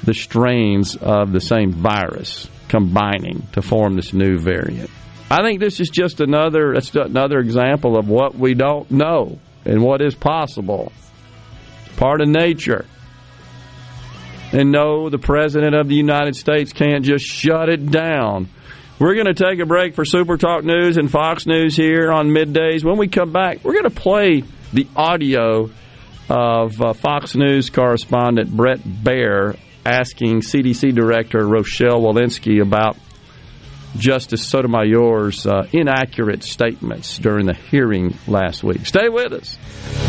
the strains of the same virus combining to form this new variant. I think this is just another that's another example of what we don't know and what is possible. Part of nature. And no, the President of the United States can't just shut it down. We're going to take a break for Super Talk News and Fox News here on middays. When we come back, we're going to play the audio of uh, Fox News correspondent Bret Baier asking CDC Director Rochelle Walensky about Justice Sotomayor's uh, inaccurate statements during the hearing last week. Stay with us.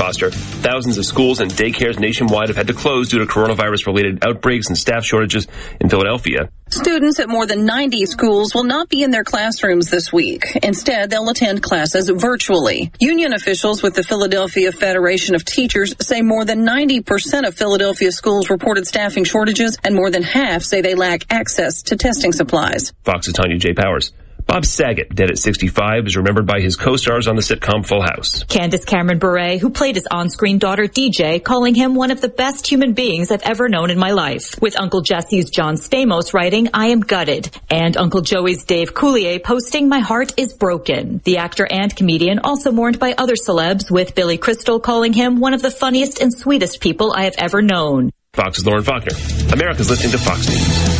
Foster. Thousands of schools and daycares nationwide have had to close due to coronavirus related outbreaks and staff shortages in Philadelphia. Students at more than 90 schools will not be in their classrooms this week. Instead, they'll attend classes virtually. Union officials with the Philadelphia Federation of Teachers say more than 90% of Philadelphia schools reported staffing shortages and more than half say they lack access to testing supplies. Fox's Tanya J. Powers. Bob Saget, dead at 65, is remembered by his co-stars on the sitcom Full House. Candace Cameron Bure, who played his on-screen daughter DJ, calling him one of the best human beings I've ever known in my life. With Uncle Jesse's John Stamos writing, I am gutted. And Uncle Joey's Dave Coulier posting, my heart is broken. The actor and comedian also mourned by other celebs, with Billy Crystal calling him one of the funniest and sweetest people I have ever known. Fox's Lauren Faulkner. America's listening to Fox News.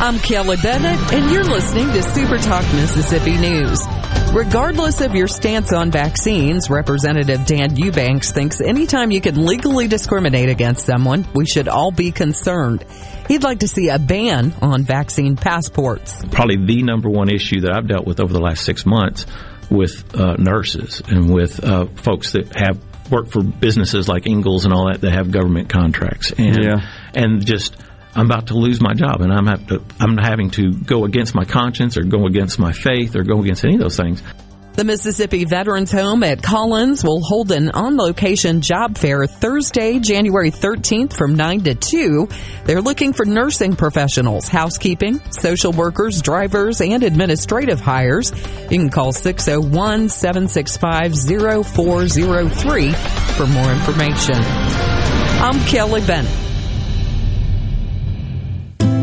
I'm Kelly Bennett, and you're listening to Super Talk Mississippi News. Regardless of your stance on vaccines, Representative Dan Eubanks thinks anytime you can legally discriminate against someone, we should all be concerned. He'd like to see a ban on vaccine passports. Probably the number one issue that I've dealt with over the last six months with uh, nurses and with uh, folks that have worked for businesses like Ingalls and all that that have government contracts and Yeah. and just I'm about to lose my job and I'm have to I'm having to go against my conscience or go against my faith or go against any of those things. The Mississippi Veterans Home at Collins will hold an on-location job fair Thursday, January 13th from 9 to 2. They're looking for nursing professionals, housekeeping, social workers, drivers, and administrative hires. You can call 601-765-0403 for more information. I'm Kelly Bennett.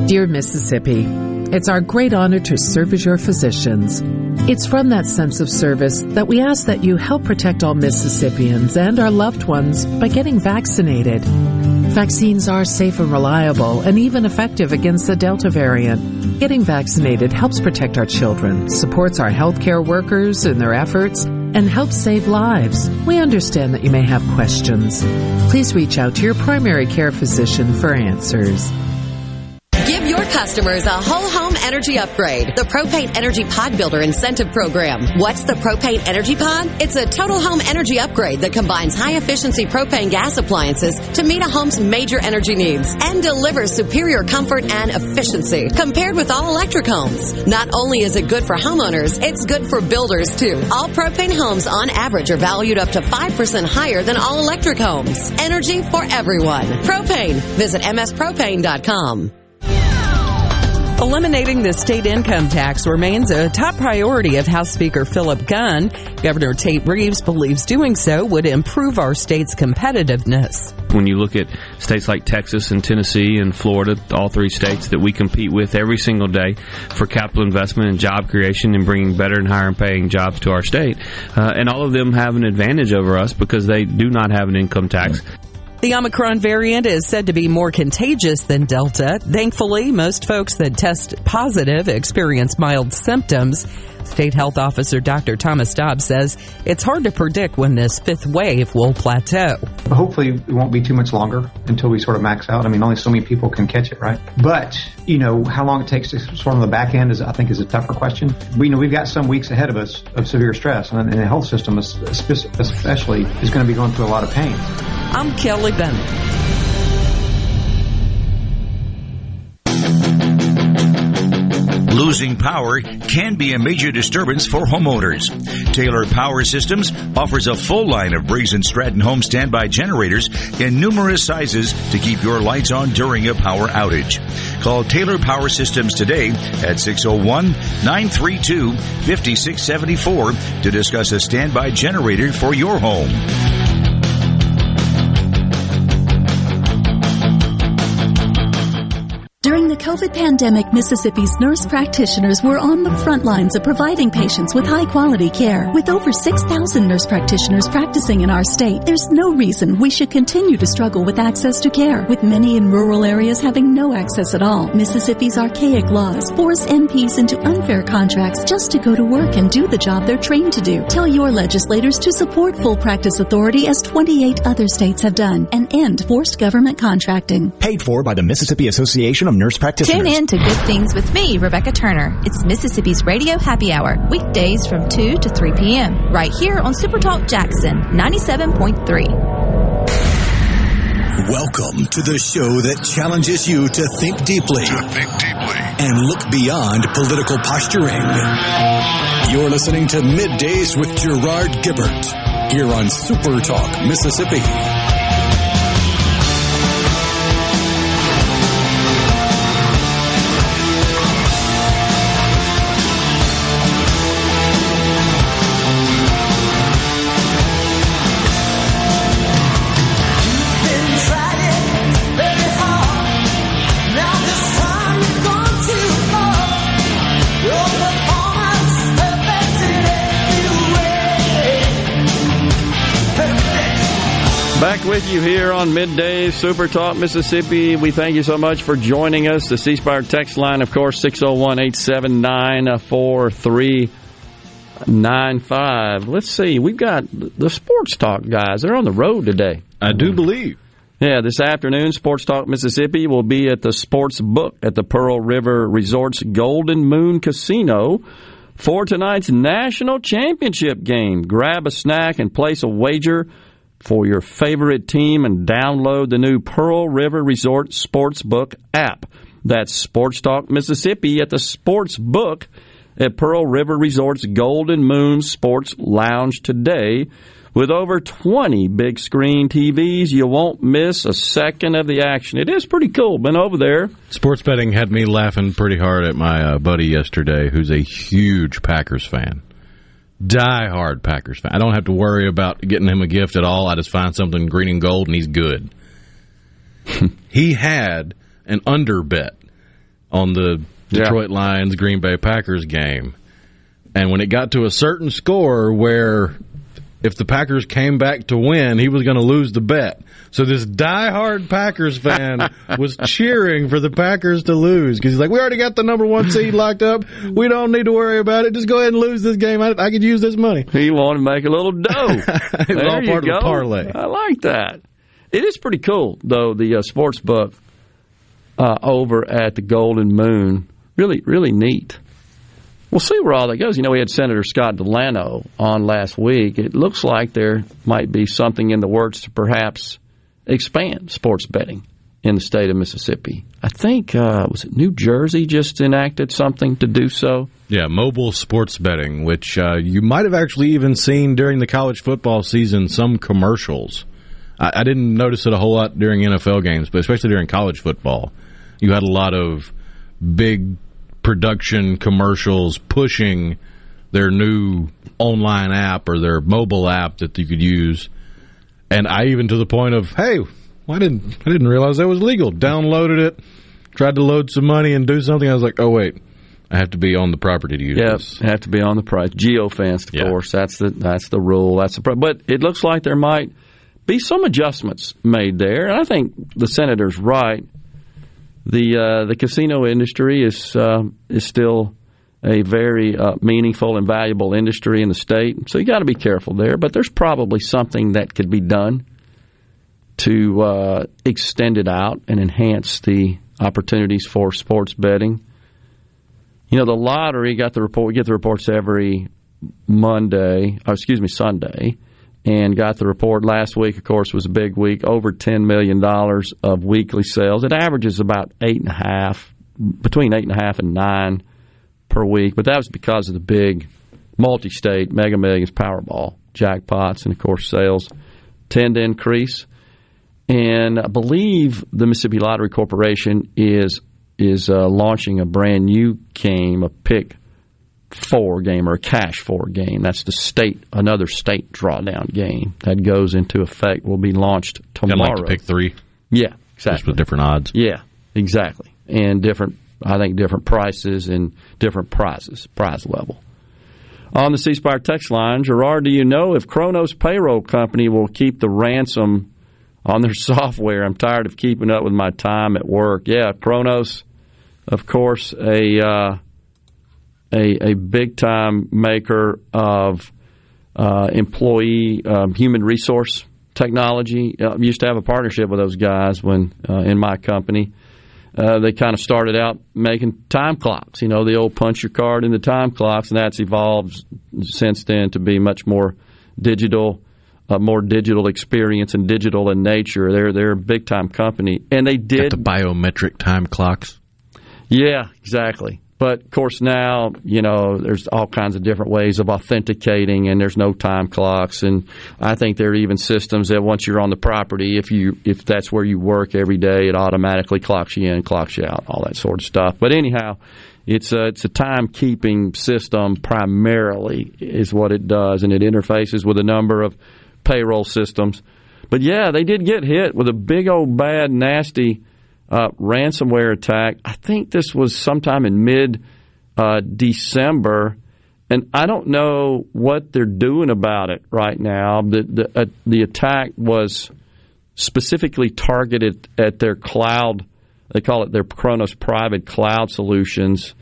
Dear Mississippi, it's our great honor to serve as your physicians. It's from that sense of service that we ask that you help protect all Mississippians and our loved ones by getting vaccinated. Vaccines are safe and reliable and even effective against the Delta variant. Getting vaccinated helps protect our children, supports our healthcare workers in their efforts, and helps save lives. We understand that you may have questions. Please reach out to your primary care physician for answers. Customers a whole home energy upgrade. The Propane Energy Pod Builder Incentive Program. What's the Propane Energy Pod? It's a total home energy upgrade that combines high efficiency propane gas appliances to meet a home's major energy needs and delivers superior comfort and efficiency compared with all electric homes. Not only is it good for homeowners, it's good for builders too. All propane homes on average are valued up to 5% higher than all electric homes. Energy for everyone. Propane. Visit mspropane.com. Eliminating the state income tax remains a top priority of House Speaker Philip Gunn. Governor Tate Reeves believes doing so would improve our state's competitiveness. When you look at states like Texas and Tennessee and Florida, all three states that we compete with every single day for capital investment and job creation and bringing better and higher paying jobs to our state, uh, and all of them have an advantage over us because they do not have an income tax. The Omicron variant is said to be more contagious than Delta. Thankfully, most folks that test positive experience mild symptoms. State Health Officer Dr. Thomas Dobbs says it's hard to predict when this fifth wave will plateau. Hopefully, it won't be too much longer until we sort of max out. I mean, only so many people can catch it, right? But you know, how long it takes to sort of the back end is, I think, is a tougher question. We know we've got some weeks ahead of us of severe stress, and, and the health system, especially, is going to be going through a lot of pain. I'm Kelly Bennett. Losing power can be a major disturbance for homeowners. Taylor Power Systems offers a full line of Briggs & Stratton home standby generators in numerous sizes to keep your lights on during a power outage. Call Taylor Power Systems today at 601-932-5674 to discuss a standby generator for your home. The COVID pandemic, Mississippi's nurse practitioners were on the front lines of providing patients with high quality care. With over 6,000 nurse practitioners practicing in our state, there's no reason we should continue to struggle with access to care. With many in rural areas having no access at all, Mississippi's archaic laws force NPs into unfair contracts just to go to work and do the job they're trained to do. Tell your legislators to support full practice authority as 28 other states have done and end forced government contracting. Paid for by the Mississippi Association of Nurse Practitioners. Tune in to Good Things with me, Rebecca Turner. It's Mississippi's Radio Happy Hour, weekdays from 2 to 3 p.m. right here on Supertalk Jackson 97.3. Welcome to the show that challenges you to think deeply, To think deeply. and look beyond political posturing. You're listening to Middays with Gerard Gibert here on Super Talk, Mississippi. With you here on Midday Super Talk Mississippi. We thank you so much for joining us. The C Spire text line, of course, 601 879 4395. Let's see. We've got the Sports Talk guys. They're on the road today. I do believe. Yeah, this afternoon, Sports Talk Mississippi will be at the Sports Book at the Pearl River Resort's Golden Moon Casino for tonight's national championship game. Grab a snack and place a wager for your favorite team and download the new Pearl River Resort Sportsbook app. That's Sports Talk Mississippi at the Sportsbook at Pearl River Resort's Golden Moon Sports Lounge today. With over 20 big screen TVs, you won't miss a second of the action. It is pretty cool. Been over there. Sports betting had me laughing pretty hard at my uh, buddy yesterday, who's a huge Packers fan. Die hard Packers fan. I don't have to worry about getting him a gift at all. I just find something green and gold, and he's good. [laughs] he had an under bet on the Detroit Lions Green Bay Packers game. And when it got to a certain score where if the Packers came back to win, he was going to lose the bet. So this diehard Packers fan [laughs] was cheering for the Packers to lose because he's like, "We already got the number one seed locked up. We don't need to worry about it. Just go ahead and lose this game. I, I could use this money." He wanted to make a little dough. [laughs] it was all There part of go. the parlay. I like that. It is pretty cool, though. The uh, sports book uh, over at the Golden Moon, really, really neat. We'll see where all that goes. You know, we had Senator Scott DeLano on last week. It looks like there might be something in the works to perhaps expand sports betting in the state of Mississippi. I think uh, was it New Jersey just enacted something to do so. Yeah, mobile sports betting, which uh, you might have actually even seen during the college football season, some commercials. I, I didn't notice it a whole lot during NFL games, but especially during college football, you had a lot of big production commercials pushing their new online app or their mobile app that you could use. And I even to the point of, hey, well, I didn't, I didn't realize that was legal. Downloaded it, tried to load some money and do something. I was like, oh wait, I have to be on the property to use Yep, this. have to be on the price. Geofenced, of course. That's the that's the rule. That's the pro- but it looks like there might be some adjustments made there, and I think the senator's right. The uh, the casino industry is uh, is still a very uh, meaningful and valuable industry in the state, so you got to be careful there. But there's probably something that could be done to uh, extend it out and enhance the opportunities for sports betting. You know, the lottery got the report. We get the reports every Monday, or excuse me, Sunday, and got the report last week. Of course, was a big week, over ten million dollars of weekly sales. It averages about eight and a half, between eight and a half and nine per week. But that was because of the big multi-state Mega Millions Powerball jackpots, and of course, sales tend to increase. And I believe the Mississippi Lottery Corporation is is uh, launching a brand new game, a pick four game or a cash four game. That's the state, another state drawdown game that goes into effect. Will be launched tomorrow. like to pick three. Yeah, exactly. Just with different odds. Yeah, exactly. and different, I think, different prices and different prizes, prize level. On the C Spire text line, Gerard, do you know if Kronos Payroll Company will keep the ransom on their [laughs] software? I'm tired of keeping up with my time at work. Yeah, Kronos, of course, a uh, a, a big time maker of uh, employee um, human resource technology. Uh, used to have a partnership with those guys when uh, in my company. Uh, they kind of started out making time clocks, you know, the old punch your card in the time clocks, and that's evolved since then to be much more digital, a more digital experience and digital in nature. They're they're a big time company, and they did Got the biometric time clocks. Yeah, exactly. But of course, now you know there's all kinds of different ways of authenticating, and there's no time clocks. And I think there are even systems that once you're on the property, if you if that's where you work every day, it automatically clocks you in, clocks you out, all that sort of stuff. But anyhow, it's a it's a timekeeping system primarily is what it does, and it interfaces with a number of payroll systems. But yeah, they did get hit with a big old bad nasty uh, ransomware attack. I think this was sometime in mid uh, December, and I don't know what they're doing about it right now. The the, uh, the attack was specifically targeted at their cloud. They call it their Kronos private cloud solutions.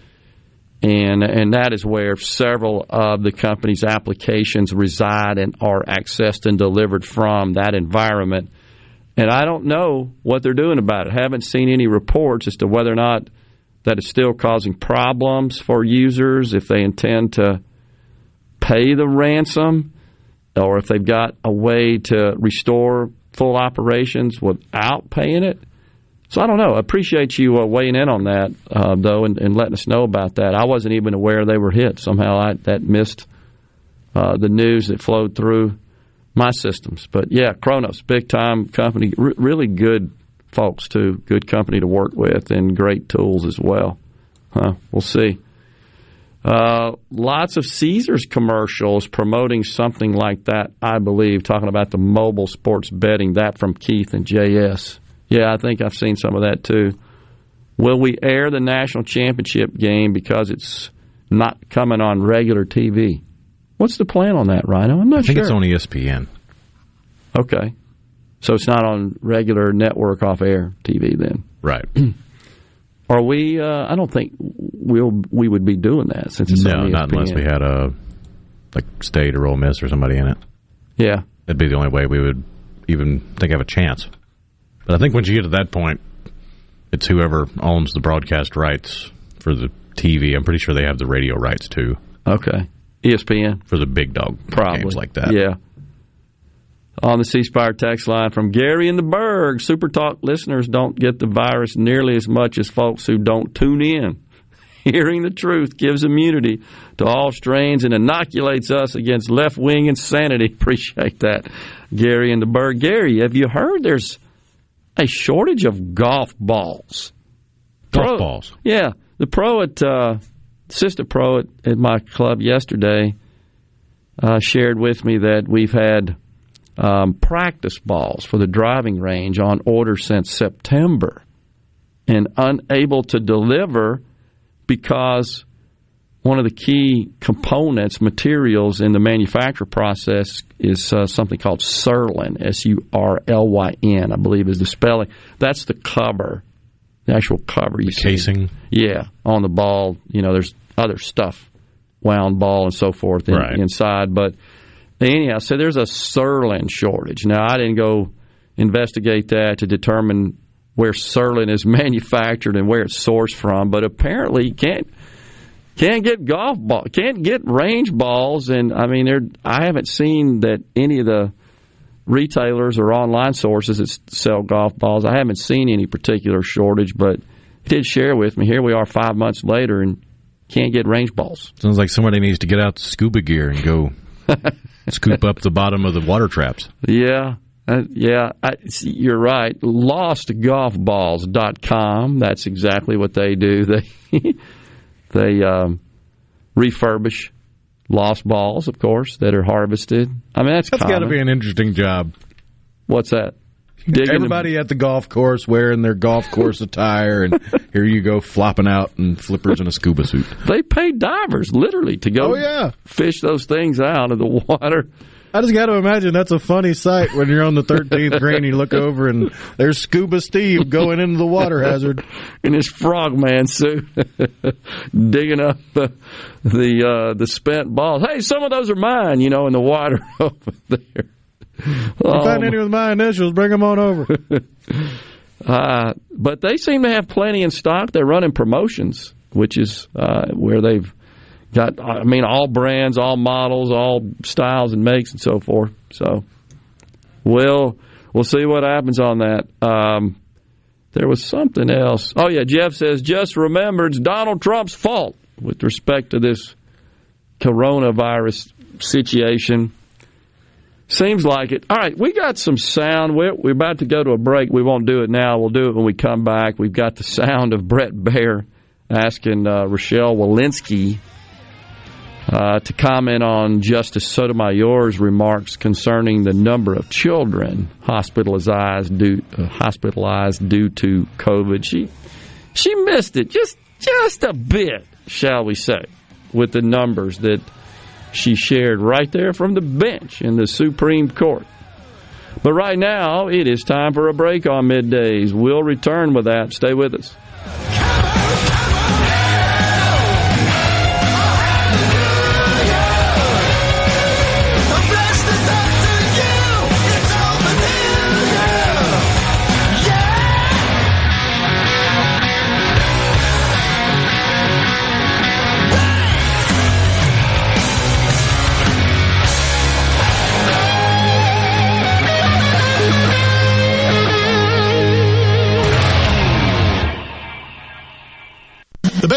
And, and that is where several of the company's applications reside and are accessed and delivered from that environment. And I don't know what they're doing about it. I Haven't seen any reports as to whether or not that is still causing problems for users if they intend to pay the ransom or if they've got a way to restore full operations without paying it. So I don't know. I appreciate you uh, weighing in on that, uh, though, and, and, letting us know about that. I wasn't even aware they were hit. Somehow I, that missed uh, the news that flowed through my systems. But yeah, Kronos, big time company, R- really good folks too, good company to work with, and great tools as well. Huh? We'll see. Uh, lots of Caesars commercials promoting something like that, I believe, talking about the mobile sports betting, that from Keith and JS. Yeah, I think I've seen some of that too. Will we air the national championship game because it's not coming on regular TV? What's the plan on that, Rhino? I'm not sure. I think it's on ESPN. Okay. So it's not on regular network off air TV then. Right. [clears throat] Are we? Uh, I don't think we'll we would be doing that since it's no, not unless we had a like State or Ole Miss or somebody in it. Yeah, that'd be the only way we would even think have a chance. But I think once you get to that point, it's whoever owns the broadcast rights for the TV. I'm pretty sure they have the radio rights too. Okay. ESPN for the big dog Probably games like that. Yeah. On the C Spire text line from Gary in the Berg, Super Talk listeners don't get the virus nearly as much as folks who don't tune in. [laughs] Hearing the truth gives immunity to all strains and inoculates us against left wing insanity. [laughs] Appreciate that, Gary in the Berg. Gary, have you heard there's a shortage of golf balls? Golf Pro- balls. Yeah, the pro at uh, assistant pro at, at my club yesterday uh, shared with me that we've had um, practice balls for the driving range on order since September and unable to deliver because one of the key components, materials in the manufacture process is uh, something called Surlyn, S U R L Y N, I believe is the spelling. That's the cover, the actual cover. You The see. casing? Yeah, on the ball. You know, there's other stuff, wound ball and so forth in, Right. inside. But anyhow, so there's a Surlyn shortage. Now, I didn't go investigate that to determine where Surlyn is [laughs] manufactured and where it's sourced from, but apparently you can't can't get golf ball, can't get range balls, and I mean, there I haven't seen that any of the retailers or online sources that sell golf balls. I haven't seen any particular shortage, but he did share with me. Here we are, five months later, and can't get range balls. Sounds like somebody needs to get out scuba gear and go [laughs] scoop up the bottom of the water traps. Yeah. Uh, yeah, I, you're right. LostGolfBalls.com. That's exactly what they do. [laughs] They they um, refurbish lost balls, of course, that are harvested. I mean, that's That's got to be an interesting job. What's that? Everybody at the golf course wearing their golf course attire, and [laughs] here you go flopping out in flippers and a scuba suit. They pay divers literally to go Oh, yeah. fish those things out of the water. I just got to imagine that's a funny sight when you're on the 13th green. And you look over and there's Scuba Steve going into the water hazard [laughs] in his frogman suit, [laughs] digging up the the, uh, the spent balls. Hey, some of those are mine. You know, in the water over there. If you find Um, any with my initials, bring them on over. [laughs] Uh, but they seem to have plenty in stock. They're running promotions, which is uh, where they've got, I mean, all brands, all models, all styles and makes and so forth. So we'll we'll see what happens on that. Um, there was something else. Oh yeah, Jeff says just remember it's Donald Trump's fault with respect to this coronavirus situation. Seems like it. All right, we got some sound. We're, we're about to go to a break. We won't do it now. We'll do it when we come back. We've got the sound of Bret Baier asking uh, Rochelle Walensky uh, to comment on Justice Sotomayor's remarks concerning the number of children hospitalized due uh, hospitalized due to COVID. She she missed it just just a bit, shall we say, with the numbers that she shared right there from the bench in the Supreme Court. But right now, it is time for a break on middays. We'll return with that. Stay with us.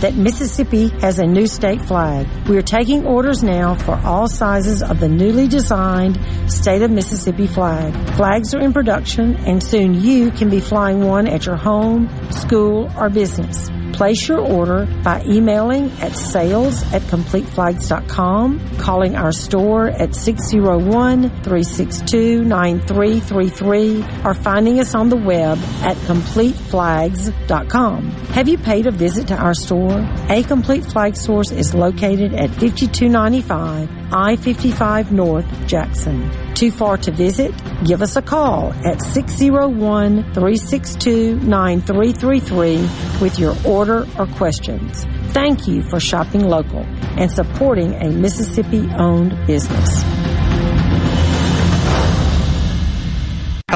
that Mississippi has a new state flag. We are taking orders now for all sizes of the newly designed State of Mississippi flag. Flags are in production and soon you can be flying one at your home, school, or business. Place your order by emailing at sales at completeflags.com, calling our store at 601-362-9333, or finding us on the web at completeflags.com. Have you paid a visit to our store? A Complete Flag Source is located at 5295 I-55 North, Jackson. Too far to visit? Give us a call at 601-362-9333 with your order or questions. Thank you for shopping local and supporting a Mississippi-owned business.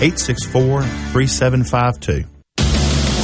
864 3752.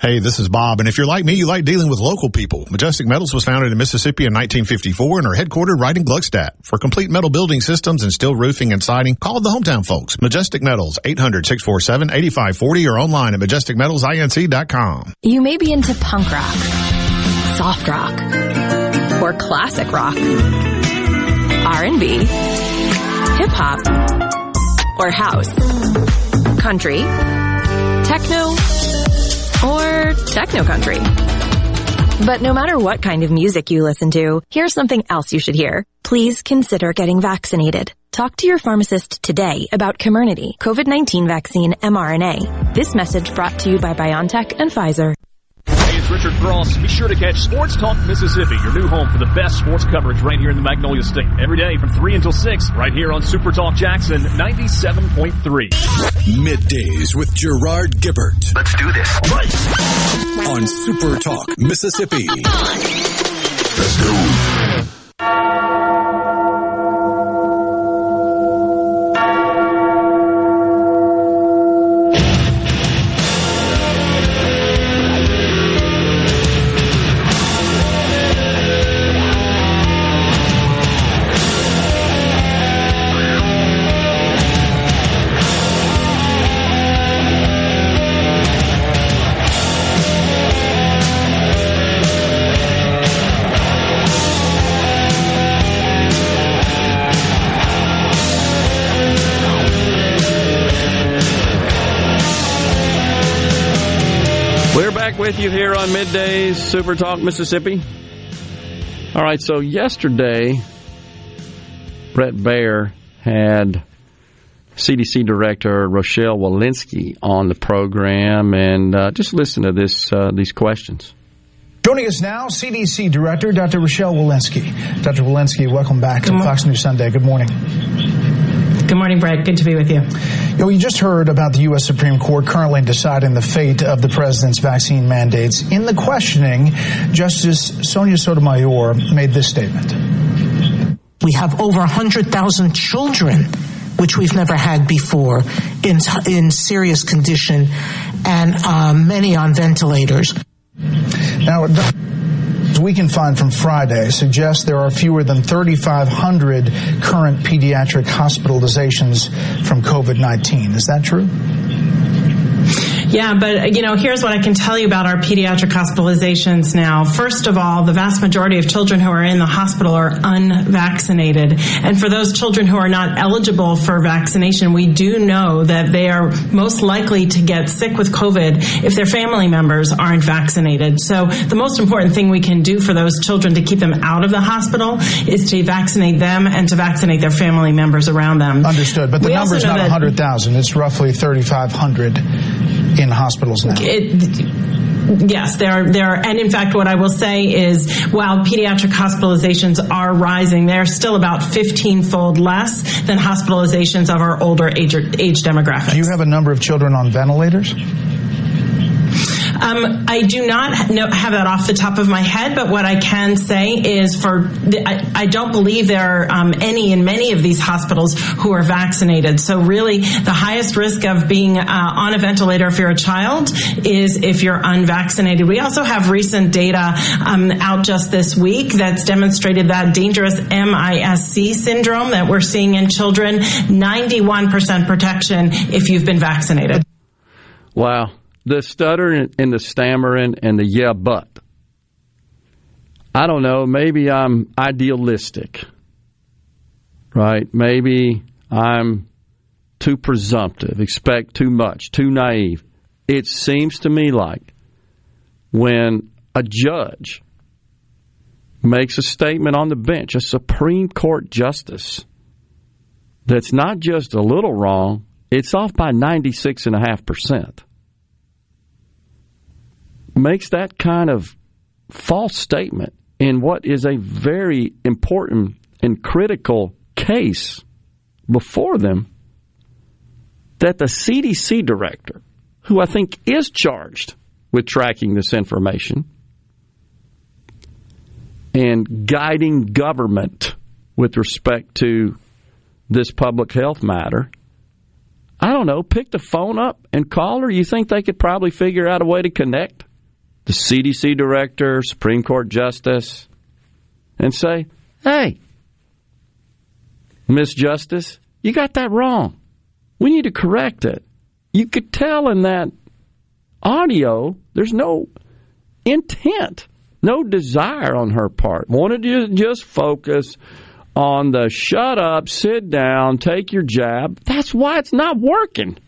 Hey, this is Bob, and if you're like me, you like dealing with local people. Majestic Metals was founded in Mississippi in 1954 and are headquartered right in Gluckstadt. For complete metal building systems and steel roofing and siding, call the hometown folks. Majestic Metals, 800-647-8540 or online at majesticmetalsinc.com. You may be into punk rock, soft rock, or classic rock, R&B, hip hop, or house, country, techno, or techno country. But no matter what kind of music you listen to, here's something else you should hear. Please consider getting vaccinated. Talk to your pharmacist today about Comirnaty, COVID-19 vaccine mRNA. This message brought to you by BioNTech and Pfizer. Hey, it's Richard Cross. Be sure to catch Sports Talk Mississippi, your new home for the best sports coverage right here in the Magnolia State. Every day from 3 until 6, right here on Super Talk Jackson 97.3. Middays with Gerard Gibert. Let's do this. On Super Talk Mississippi. Let's go. With you here on Middays Super Talk Mississippi. All right, so yesterday, Bret Baier had CDC Director Rochelle Walensky on the program, and uh, just listen to this uh, these questions. Joining us now, CDC Director Dr. Rochelle Walensky. Dr. Walensky, welcome back to Fox News Sunday. Good morning. Good morning, Bret. Good to be with you. You, know, you just heard about the U.S. Supreme Court currently deciding the fate of the president's vaccine mandates. In the questioning, Justice Sonia Sotomayor made this statement. We have over 100,000 children, which we've never had before, in, in serious condition, and uh, many on ventilators. Now, we can find from Friday suggests there are fewer than 3,500 current pediatric hospitalizations from COVID 19. Is that true? Yeah, but you know, here's what I can tell you about our pediatric hospitalizations now. First of all, the vast majority of children who are in the hospital are unvaccinated. And for those children who are not eligible for vaccination, we do know that they are most likely to get sick with COVID if their family members aren't vaccinated. So the most important thing we can do for those children to keep them out of the hospital is to vaccinate them and to vaccinate their family members around them. Understood. But the number is not 100,000. It's roughly 3,500 in hospitals now. It, yes, there are, there are, and in fact, what I will say is, while pediatric hospitalizations are rising, they're still about 15 fold less than hospitalizations of our older age, age demographic. Do you have a number of children on ventilators? Um, I do not know, have that off the top of my head, but what I can say is for the, I, I don't believe there are um, any in many of these hospitals who are vaccinated. So really, the highest risk of being uh, on a ventilator if you're a child is if you're unvaccinated. We also have recent data um, out just this week that's demonstrated that dangerous MISC syndrome that we're seeing in children, 91% protection if you've been vaccinated. Wow. The stuttering and the stammering and the yeah, but. I don't know. Maybe I'm idealistic, right? Maybe I'm too presumptive, expect too much, too naive. It seems to me like when a judge makes a statement on the bench, a Supreme Court justice, that's not just a little wrong, it's off by 96.5%. Makes that kind of false statement in what is a very important and critical case before them that the CDC director, who I think is charged with tracking this information and guiding government with respect to this public health matter, I don't know, pick the phone up and call her. You think they could probably figure out a way to connect the CDC director, Supreme Court justice, and say, hey, Miss Justice, you got that wrong. We need to correct it. You could tell in that audio there's no intent, no desire on her part. Wanted to just focus on the shut up, sit down, take your jab. That's why it's not working.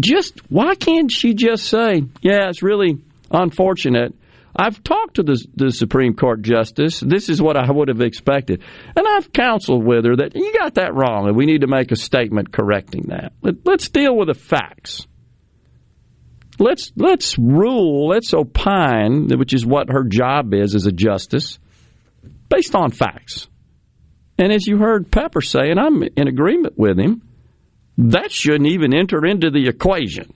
Just why can't she just say, "Yeah, it's really unfortunate. I've talked to the, the Supreme Court justice. This is what I would have expected. And I've counseled with her that you got that wrong and we need to make a statement correcting that. Let, let's deal with the facts. Let's let's rule, let's opine, which is what her job is as a justice, based on facts. And as you heard Pepper say, and I'm in agreement with him, that shouldn't even enter into the equation.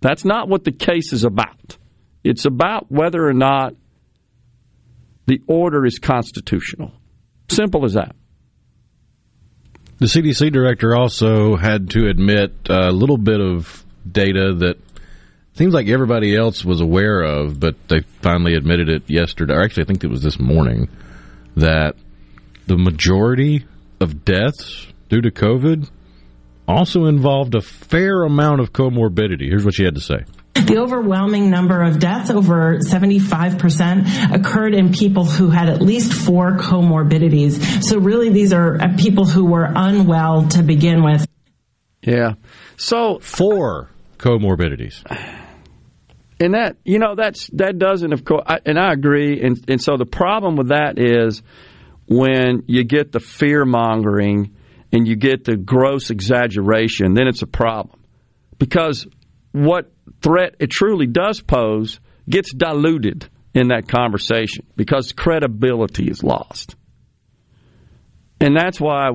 That's not what the case is about. It's about whether or not the order is constitutional. Simple as that. The CDC director also had to admit a little bit of data that seems like everybody else was aware of, but they finally admitted it yesterday. Or actually, I think it was this morning that the majority of deaths due to COVID also involved a fair amount of comorbidity. Here's what she had to say. The overwhelming number of deaths, over 75%, occurred in people who had at least four comorbidities. So really these are uh, people who were unwell to begin with. Yeah. So four comorbidities. And that, you know, that's that doesn't of course I, and I agree and and so the problem with that is when you get the fear mongering and you get the gross exaggeration, then it's a problem. Because what threat it truly does pose gets diluted in that conversation because credibility is lost. And that's why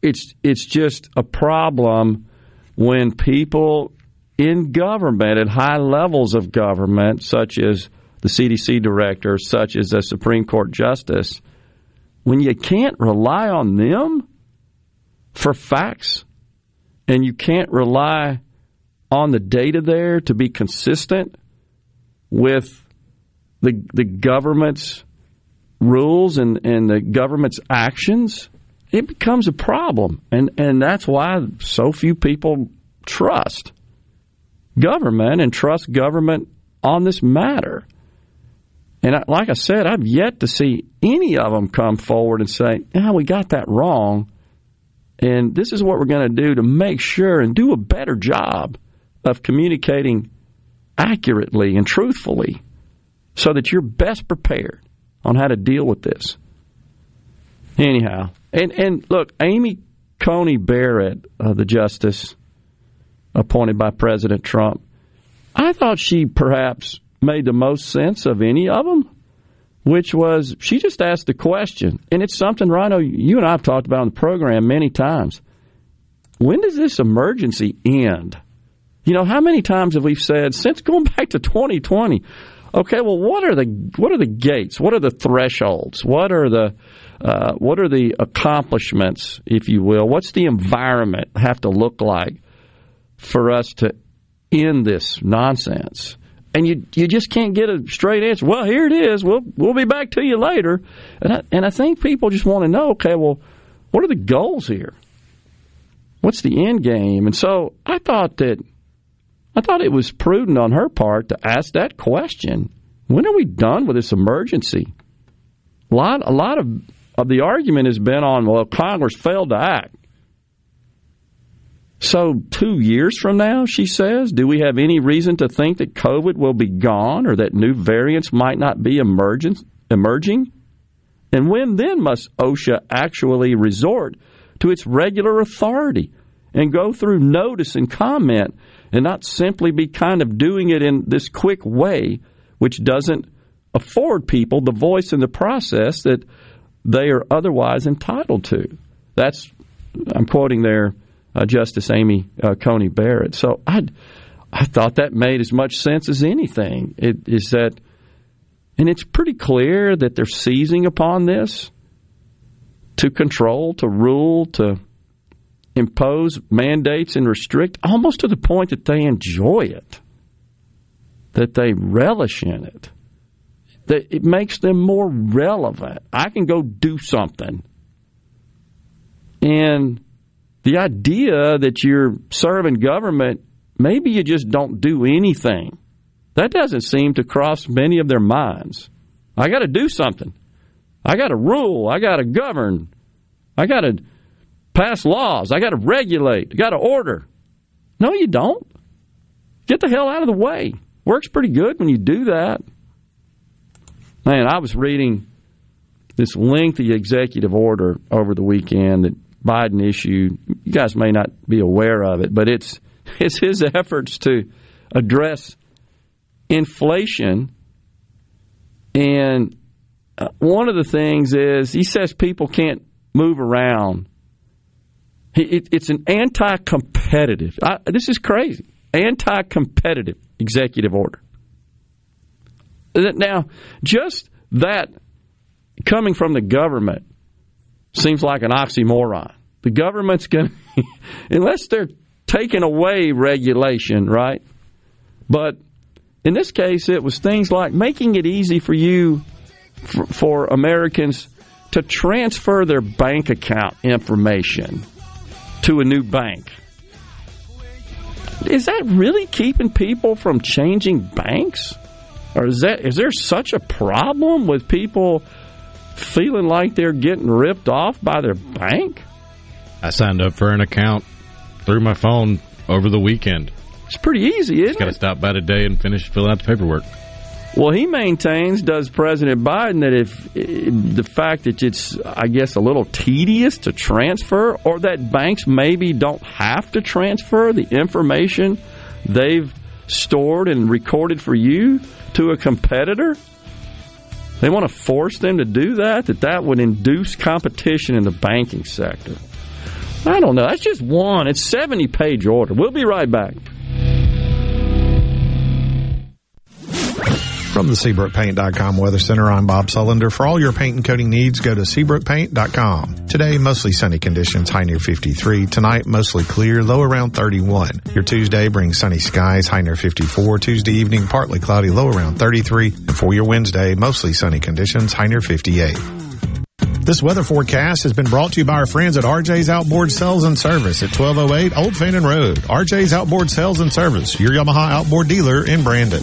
it's it's just a problem when people in government at high levels of government such as the CDC director, such as a Supreme Court justice, when you can't rely on them for facts and you can't rely on the data there to be consistent with the the government's rules and, and the government's actions, it becomes a problem. And and that's why so few people trust government and trust government on this matter. And like I said, I've yet to see any of them come forward and say, "Yeah, we got that wrong." And this is what we're going to do to make sure and do a better job of communicating accurately and truthfully so that you're best prepared on how to deal with this. Anyhow, and, and look, Amy Coney Barrett, uh, the justice appointed by President Trump, I thought she perhaps made the most sense of any of them, which was she just asked the question, and it's something, Rhino, you and I have talked about on the program many times. When does this emergency end? You know, how many times have we said since going [laughs] back to 2020? Okay, well, what are the what are the gates? What are the thresholds? What are the uh, what are the accomplishments, if you will? What's the environment have to look like for us to end this nonsense? And you you just can't get a straight answer. Well, here it is. We'll we'll be back to you later. And I, and I think people just want to know. Okay, well, what are the goals here? What's the end game? And so I thought that I thought it was prudent on her part to ask that question. When are we done with this emergency? A lot, a lot of, of the argument has been on, well, Congress failed to act. So, two years from now, she says, do we have any reason to think that COVID will be gone or that new variants might not be emerging? And when then must OSHA actually resort to its regular authority and go through notice and comment and not simply be kind of doing it in this quick way, which doesn't afford people the voice in the process that they are otherwise entitled to. That's I'm quoting there uh, Justice Amy uh, Coney Barrett. So I I thought that made as much sense as anything. It is that, and it's pretty clear that they're seizing upon this to control, to rule, to impose mandates and restrict almost to the point that they enjoy it, that they relish in it, that it makes them more relevant. I can go do something. And the idea that you're serving government, maybe you just don't do anything. That doesn't seem to cross many of their minds. I got to do something. I got to rule. I got to govern. I got to pass laws. I got to regulate. I got to order. No, you don't. Get the hell out of the way. Works pretty good when you do that. Man, I was reading this lengthy executive order over the weekend that Biden issued. You guys may not be aware of it, but it's [laughs] it's his efforts to address inflation. And uh, one of the things is he says people can't move around. It, it's an anti-competitive. I, this is crazy. Anti-competitive executive order. Now, just that coming from the government seems like an oxymoron. The government's going [laughs] to, unless they're taking away regulation, right? But in this case, it was things like making it easy for you, for, for Americans, to transfer their bank account information to a new bank. Is that really keeping people from changing banks? Or is that is there such a problem with people feeling like they're getting ripped off by their bank? I signed up for an account through my phone over the weekend. It's pretty easy, isn't it? Just got to stop by today and finish filling out the paperwork. Well, he maintains, does President Biden, that if eh, the fact that it's, I guess, a little tedious to transfer, or that banks maybe don't have to transfer the information they've stored and recorded for you to a competitor, they want to force them to do that, that that would induce competition in the banking sector. I don't know. That's just one. It's 70 page order. We'll be right back. From the SeabrookPaint.com Weather Center, I'm Bob Sullender. For all your paint and coating needs, go to SeabrookPaint.com. Today, mostly sunny conditions, high near 53. Tonight, mostly clear, low around 31. Your Tuesday brings sunny skies, high near 54. Tuesday evening, partly cloudy, low around 33. And for your Wednesday, mostly sunny conditions, high near 58. This weather forecast has been brought to you by our friends at RJ's Outboard Sales and Service at 1208 Old Fannin Road. RJ's Outboard Sales and Service, your Yamaha outboard dealer in Brandon.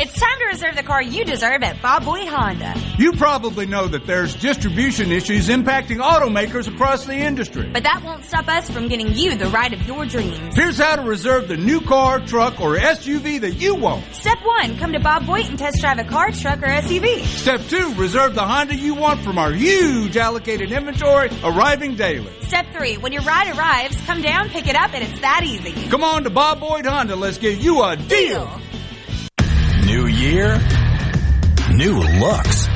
It's time to reserve the car you deserve at Bob Boyd Honda. You probably know that there's distribution issues impacting automakers across the industry. But that won't stop us from getting you the ride of your dreams. Here's how to reserve the new car, truck, or SUV that you want. Step one, come to Bob Boyd and test drive a car, truck, or SUV. Step two, reserve the Honda you want from our huge allocated inventory arriving daily. Step three, when your ride arrives, come down, pick it up, and it's that easy. Come on to Bob Boyd Honda. Let's give you a deal. deal. New year, new looks.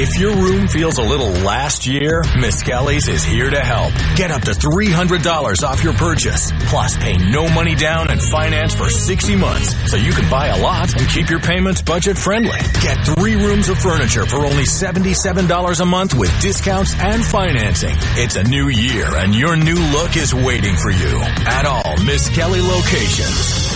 If your room feels a little last year, Miss Kelly's is here to help. Get up to $300 off your purchase. Plus, pay no money down and finance for 60 months so you can buy a lot and keep your payments budget friendly. Get three rooms of furniture for only $77 a month with discounts and financing. It's a new year and your new look is waiting for you at all Miss Kelly locations.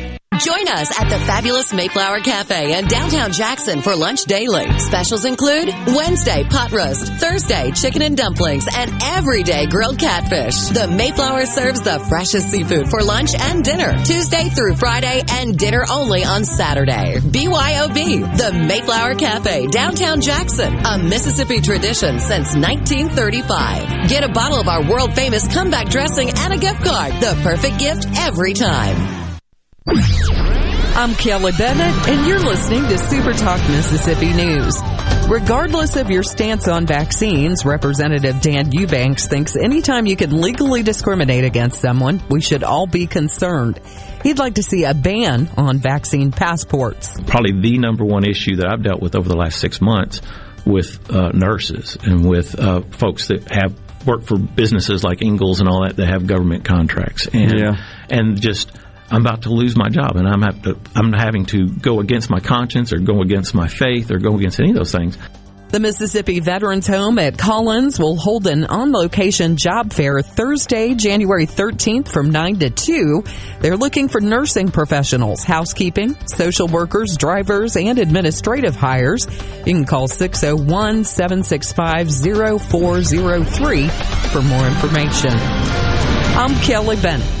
Join us at the fabulous Mayflower Cafe in downtown Jackson for lunch daily. Specials include Wednesday pot roast, Thursday chicken and dumplings, and everyday grilled catfish. The Mayflower serves the freshest seafood for lunch and dinner, Tuesday through Friday, and dinner only on Saturday. BYOB, the Mayflower Cafe, downtown Jackson, a Mississippi tradition since 1935. Get a bottle of our world famous comeback dressing and a gift card. The perfect gift every time. I'm Kelly Bennett, and you're listening to Super Talk Mississippi News. Regardless of your stance on vaccines, Representative Dan Eubanks thinks anytime you can legally discriminate against someone, we should all be concerned. He'd like to see a ban on vaccine passports. Probably the number one issue that I've dealt with over the last six months with uh, nurses and with uh, folks that have worked for businesses like Ingalls and all that that have government contracts and Yeah. and just I'm about to lose my job and I'm to, I'm having to go against my conscience or go against my faith or go against any of those things. The Mississippi Veterans Home at Collins will hold an on-location job fair Thursday, January 13th from 9 to 2. They're looking for nursing professionals, housekeeping, social workers, drivers, and administrative hires. You can call 601-765-0403 for more information. I'm Kelly Bennett.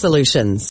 solutions.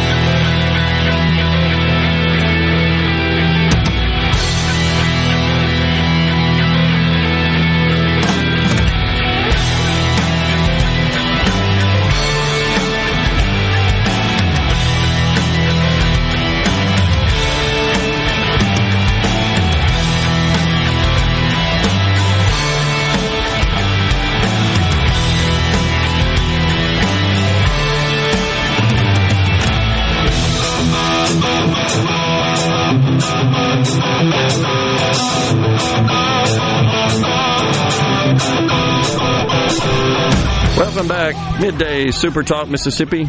Midday Super Talk Mississippi.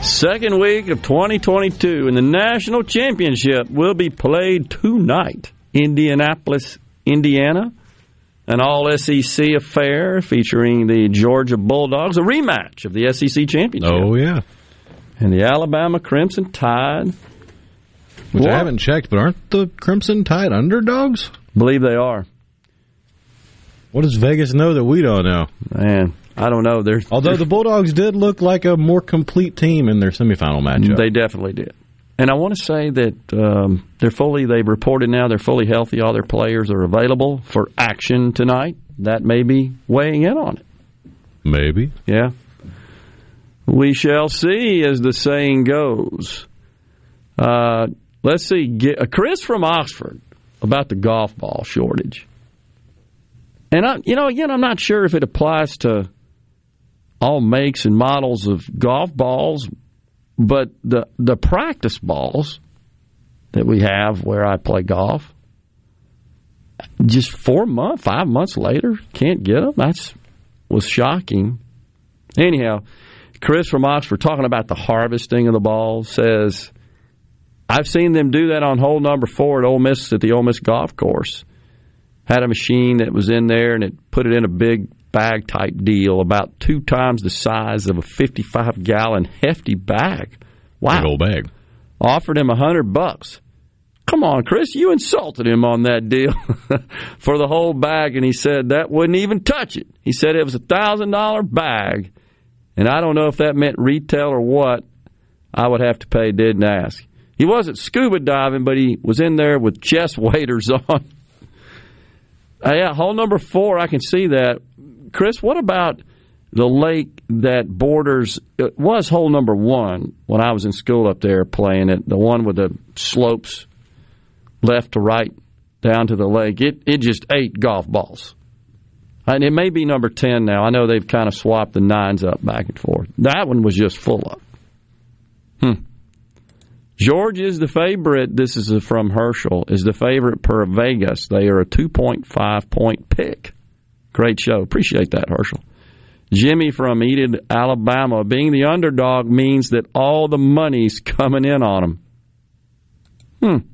Second week of 2022, and the national championship will be played tonight. Indianapolis, Indiana. An all SEC affair featuring the Georgia Bulldogs, a rematch of the SEC championship. Oh, yeah. And the Alabama Crimson Tide. Which What? I haven't checked, but aren't the Crimson Tide underdogs? Believe they are. What does Vegas know that we don't know? Man, I don't know. Although the Bulldogs did look like a more complete team in their semifinal matchup. They definitely did. And I want to say that um, they're fully, they've reported now they're fully healthy. All their players are available for action tonight. That may be weighing in on it. Maybe. Yeah. We shall see, as the saying goes. Uh, let's see. Get, uh, Chris from Oxford about the golf ball shortage. And I, you know, again, I'm not sure if it applies to all makes and models of golf balls, but the the practice balls that we have where I play golf, just four months, five months later, can't get them. That's was shocking. Anyhow, Chris from Oxford talking about the harvesting of the balls says, I've seen them do that on hole number four at Ole Miss at the Ole Miss golf course. Had a machine that was in there and it put it in a big bag type deal, about two times the size of a 55 gallon hefty bag. Wow. Big old bag. Offered him a hundred bucks. Come on, Chris, you insulted him on that deal [laughs] for the whole bag, and he said that wouldn't even touch it. He said it was a thousand dollar bag, And I don't know if that meant retail or what. I would have to pay, didn't ask. He wasn't scuba diving, but he was in there with chest [laughs] waders on. Uh, yeah, hole number four, I can see that. Chris, what about the lake that borders? It was hole number one when I was in school up there playing it, the one with the slopes left to right down to the lake. It it just ate golf balls. And it may be number 10 now. I know they've kind of swapped the nines up back and forth. That one was just full of. Hmm. George is the favorite. This is from Herschel. Is the favorite per Vegas. They are a 2.5 point pick. Great show. Appreciate that, Herschel. Jimmy from Enid, Alabama. Being the underdog means that all the money's coming in on them. Hmm.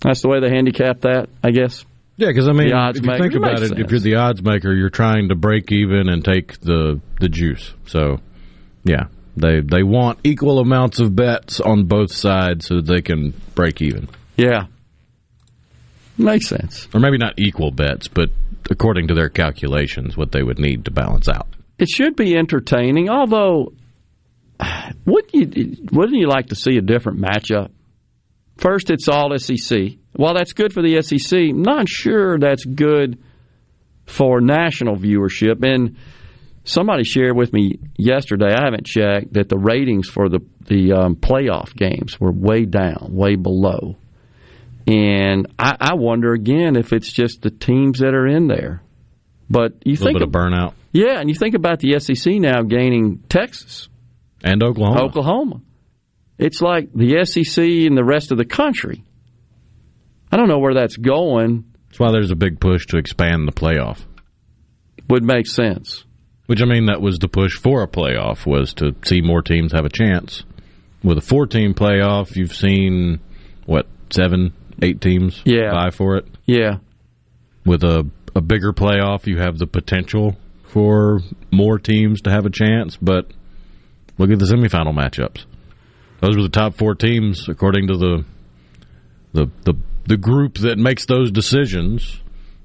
That's the way they handicap that, I guess. Yeah, because I mean, if you think It about it, if you're the odds maker, you're trying to break even and take the the juice. So, yeah, they they want equal amounts of bets on both sides so that they can break even. Yeah, makes sense. Or maybe not equal bets, but according to their calculations, what they would need to balance out. It should be entertaining, although wouldn't you wouldn't you like to see a different matchup? First, it's all SEC. While that's good for the SEC, not sure that's good for national viewership. And somebody shared with me yesterday. I haven't checked that the ratings for the the um, playoff games were way down, way below. And I, I wonder again if it's just the teams that are in there. But you A little think bit of burnout. yeah, and you think about the SEC now gaining Texas, and Oklahoma. Oklahoma. It's like the SEC and the rest of the country. I don't know where that's going. That's why there's a big push to expand the playoff. Would make sense. Which I mean, that was the push for a playoff was to see more teams have a chance. With a four-team playoff, you've seen what seven, eight teams Yeah. vie for it. Yeah. With a a bigger playoff, you have the potential for more teams to have a chance. But look at the semifinal matchups; those were the top four teams according to the the the, the group that makes those decisions,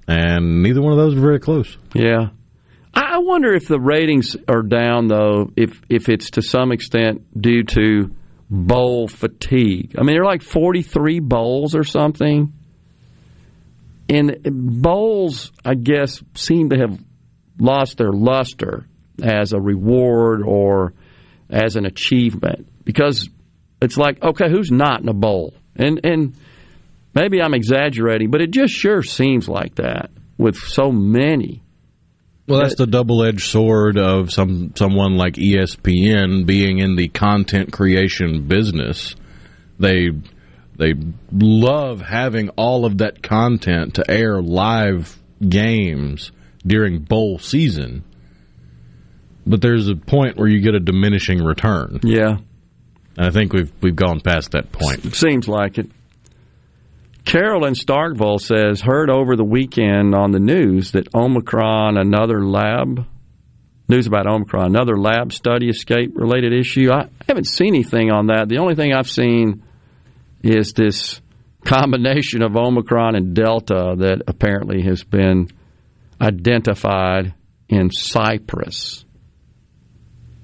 and neither one of those were very close. Yeah. I I wonder if the ratings are down though, if if it's to some extent due to bowl fatigue. I mean, there are like 43 bowls or something. And bowls, I guess, seem to have lost their luster as a reward or as an achievement because it's like, okay, who's not in a bowl? And and maybe I'm exaggerating, but it just sure seems like that with so many. Well, that's the double-edged sword of some someone like ESPN being in the content creation business. They they love having all of that content to air live games during bowl season. But there's a point where you get a diminishing return. Yeah. And I think we've we've gone past that point. Seems like it. Carol in Starkville says, heard over the weekend on the news that Omicron, another lab, news about Omicron, another lab study escape related issue. I haven't seen anything on that. The only thing I've seen is this combination of Omicron and Delta that apparently has been identified in Cyprus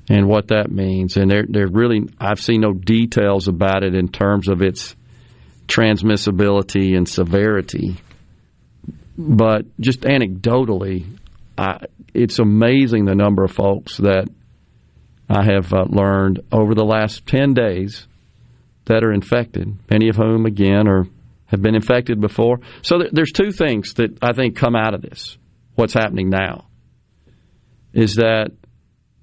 and what that means. And they're, they're really, I've seen no details about it in terms of its transmissibility and severity. But just anecdotally, I, it's amazing the number of folks that I have uh, learned over the last 10 days that are infected, many of whom, again, are have been infected before. So there, there's two things that I think come out of this. What's happening now is that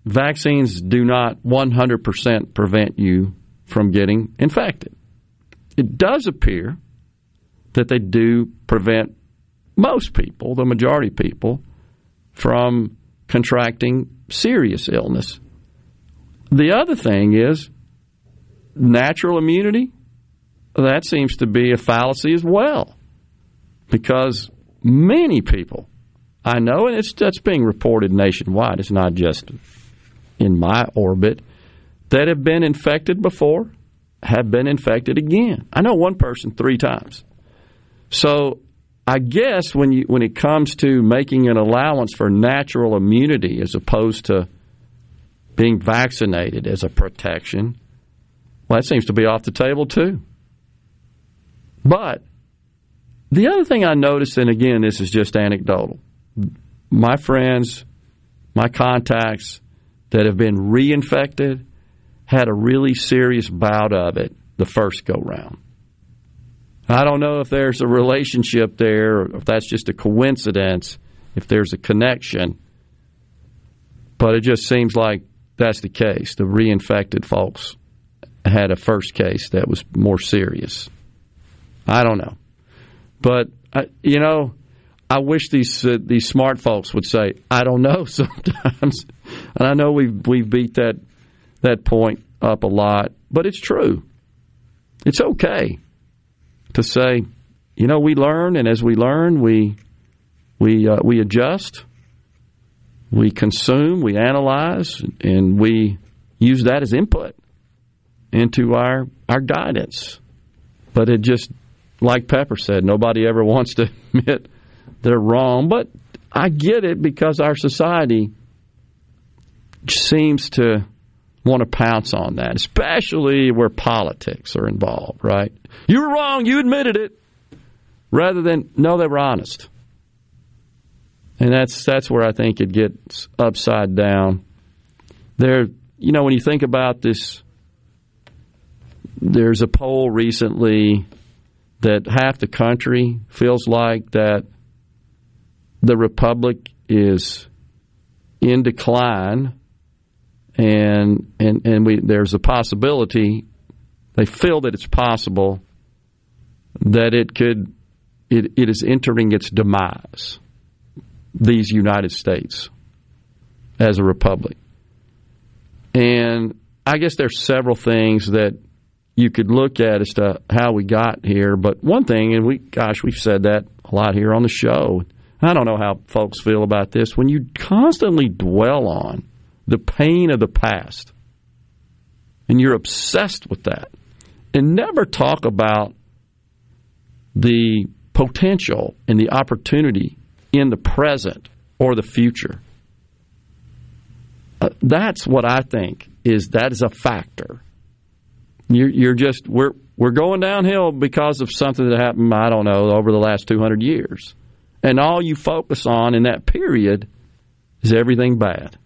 vaccines do not 100% prevent you from getting infected. It does appear that they do prevent most people, the majority of people, from contracting serious illness. The other thing is natural immunity. That seems to be a fallacy as well, because many people I know, and it's that's being reported nationwide. It's not just in my orbit that have been infected before have been infected again. I know one person three times. So I guess when you when it comes to making an allowance for natural immunity as opposed to being vaccinated as a protection, well, that seems to be off the table too. But the other thing I noticed, and again, this is just anecdotal, my friends, my contacts that have been reinfected had a really serious bout of it the first go round. I don't know if there's a relationship there, if that's just a coincidence, if there's a connection, but it just seems like that's the case. The reinfected folks had a first case that was more serious. I don't know, but you know, I wish these uh, these smart folks would say, "I don't know." [laughs] Sometimes, and I know we've we've beat that that point up a lot, but it's true. It's okay to say, you know, we learn, and as we learn, we we uh, we adjust, we consume, we analyze, and we use that as input into our our guidance. But it just, like Pepper said, nobody ever [laughs] wants to admit they're wrong. But I get it because our society seems to want to pounce on that, especially where politics are involved, right? You were wrong, you admitted it, rather than, no, they were honest. And that's that's where I think it gets upside down. There, you know, when you think about this, there's a poll recently that half the country feels like that the republic is in decline and and and we there's a possibility they feel that it's possible that it could it, it is entering its demise these United States as a republic. And I guess there's several things that you could look at as to how we got here but one thing and we gosh we've said that a lot here on the show I don't know how folks feel about this when you constantly dwell on the pain of the past. And you're obsessed with that. And never talk about the potential and the opportunity in the present or the future. Uh, that's what I think is that is a factor. You're, you're just we're we're going downhill because of something that happened. I don't know over the last 200 years, and all you focus on in that period is everything bad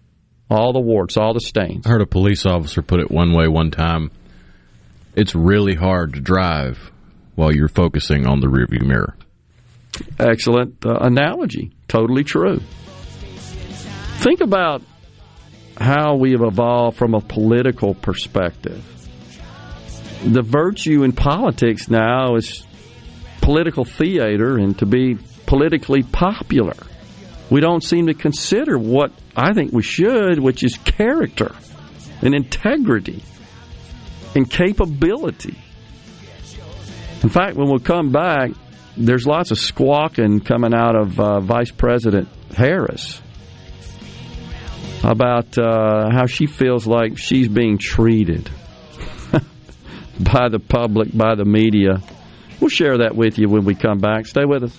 all the warts, all the stains. I heard a police officer put it one way one time. It's really hard to drive while you're focusing on the rearview mirror. Excellent uh, analogy. Totally true. Think about how we have evolved from a political perspective. The virtue in politics now is political theater and to be politically popular we don't seem to consider what I think we should, which is character and integrity and capability. In fact, when we come back, there's lots of squawking coming out of uh, Vice President Harris about uh, how she feels like she's being treated [laughs] by the public, by the media. We'll share that with you when we come back. Stay with us.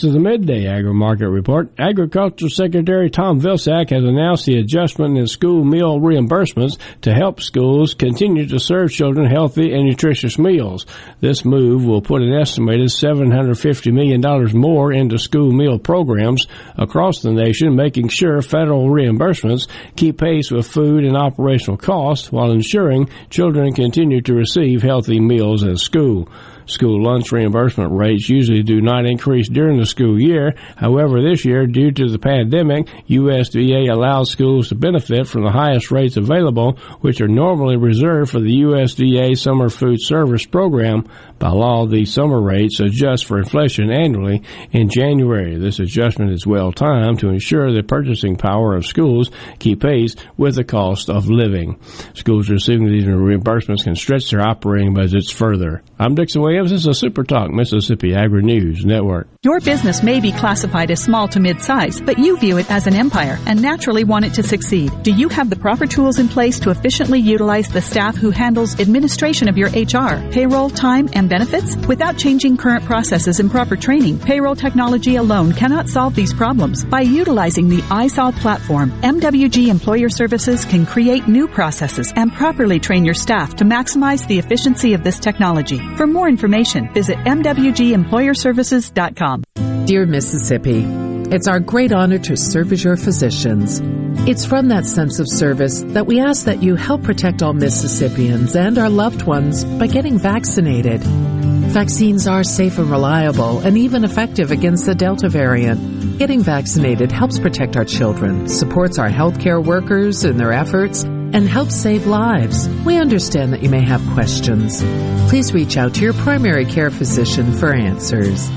Is the midday agri market report. Agriculture Secretary Tom Vilsack has announced the adjustment in school meal reimbursements to help schools continue to serve children healthy and nutritious meals. This move will put an estimated $750 million more into school meal programs across the nation, making sure federal reimbursements keep pace with food and operational costs while ensuring children continue to receive healthy meals at school. School lunch reimbursement rates usually do not increase during the school year. However, this year, due to the pandemic, USDA allows schools to benefit from the highest rates available, which are normally reserved for the USDA Summer Food Service Program. By law, the summer rates adjust for inflation annually in January. This adjustment is well timed to ensure the purchasing power of schools keep pace with the cost of living. Schools receiving these reimbursements can stretch their operating budgets further. I'm Dixon Williams. This is a Super Talk Mississippi Agri News Network. Your business may be classified as small to mid-size, but you view it as an empire and naturally want it to succeed. Do you have the proper tools in place to efficiently utilize the staff who handles administration of your HR, payroll, time, and benefits? Without changing current processes and proper training, payroll technology alone cannot solve these problems. By utilizing the iSolve platform, MWG Employer Services can create new processes and properly train your staff to maximize the efficiency of this technology. For more information, visit MWGEmployerServices.com. Dear Mississippi, it's our great honor to serve as your physicians. It's from that sense of service that we ask that you help protect all Mississippians and our loved ones by getting vaccinated. Vaccines are safe and reliable and even effective against the Delta variant. Getting vaccinated helps protect our children, supports our healthcare workers in their efforts, and helps save lives. We understand that you may have questions. Please reach out to your primary care physician for answers.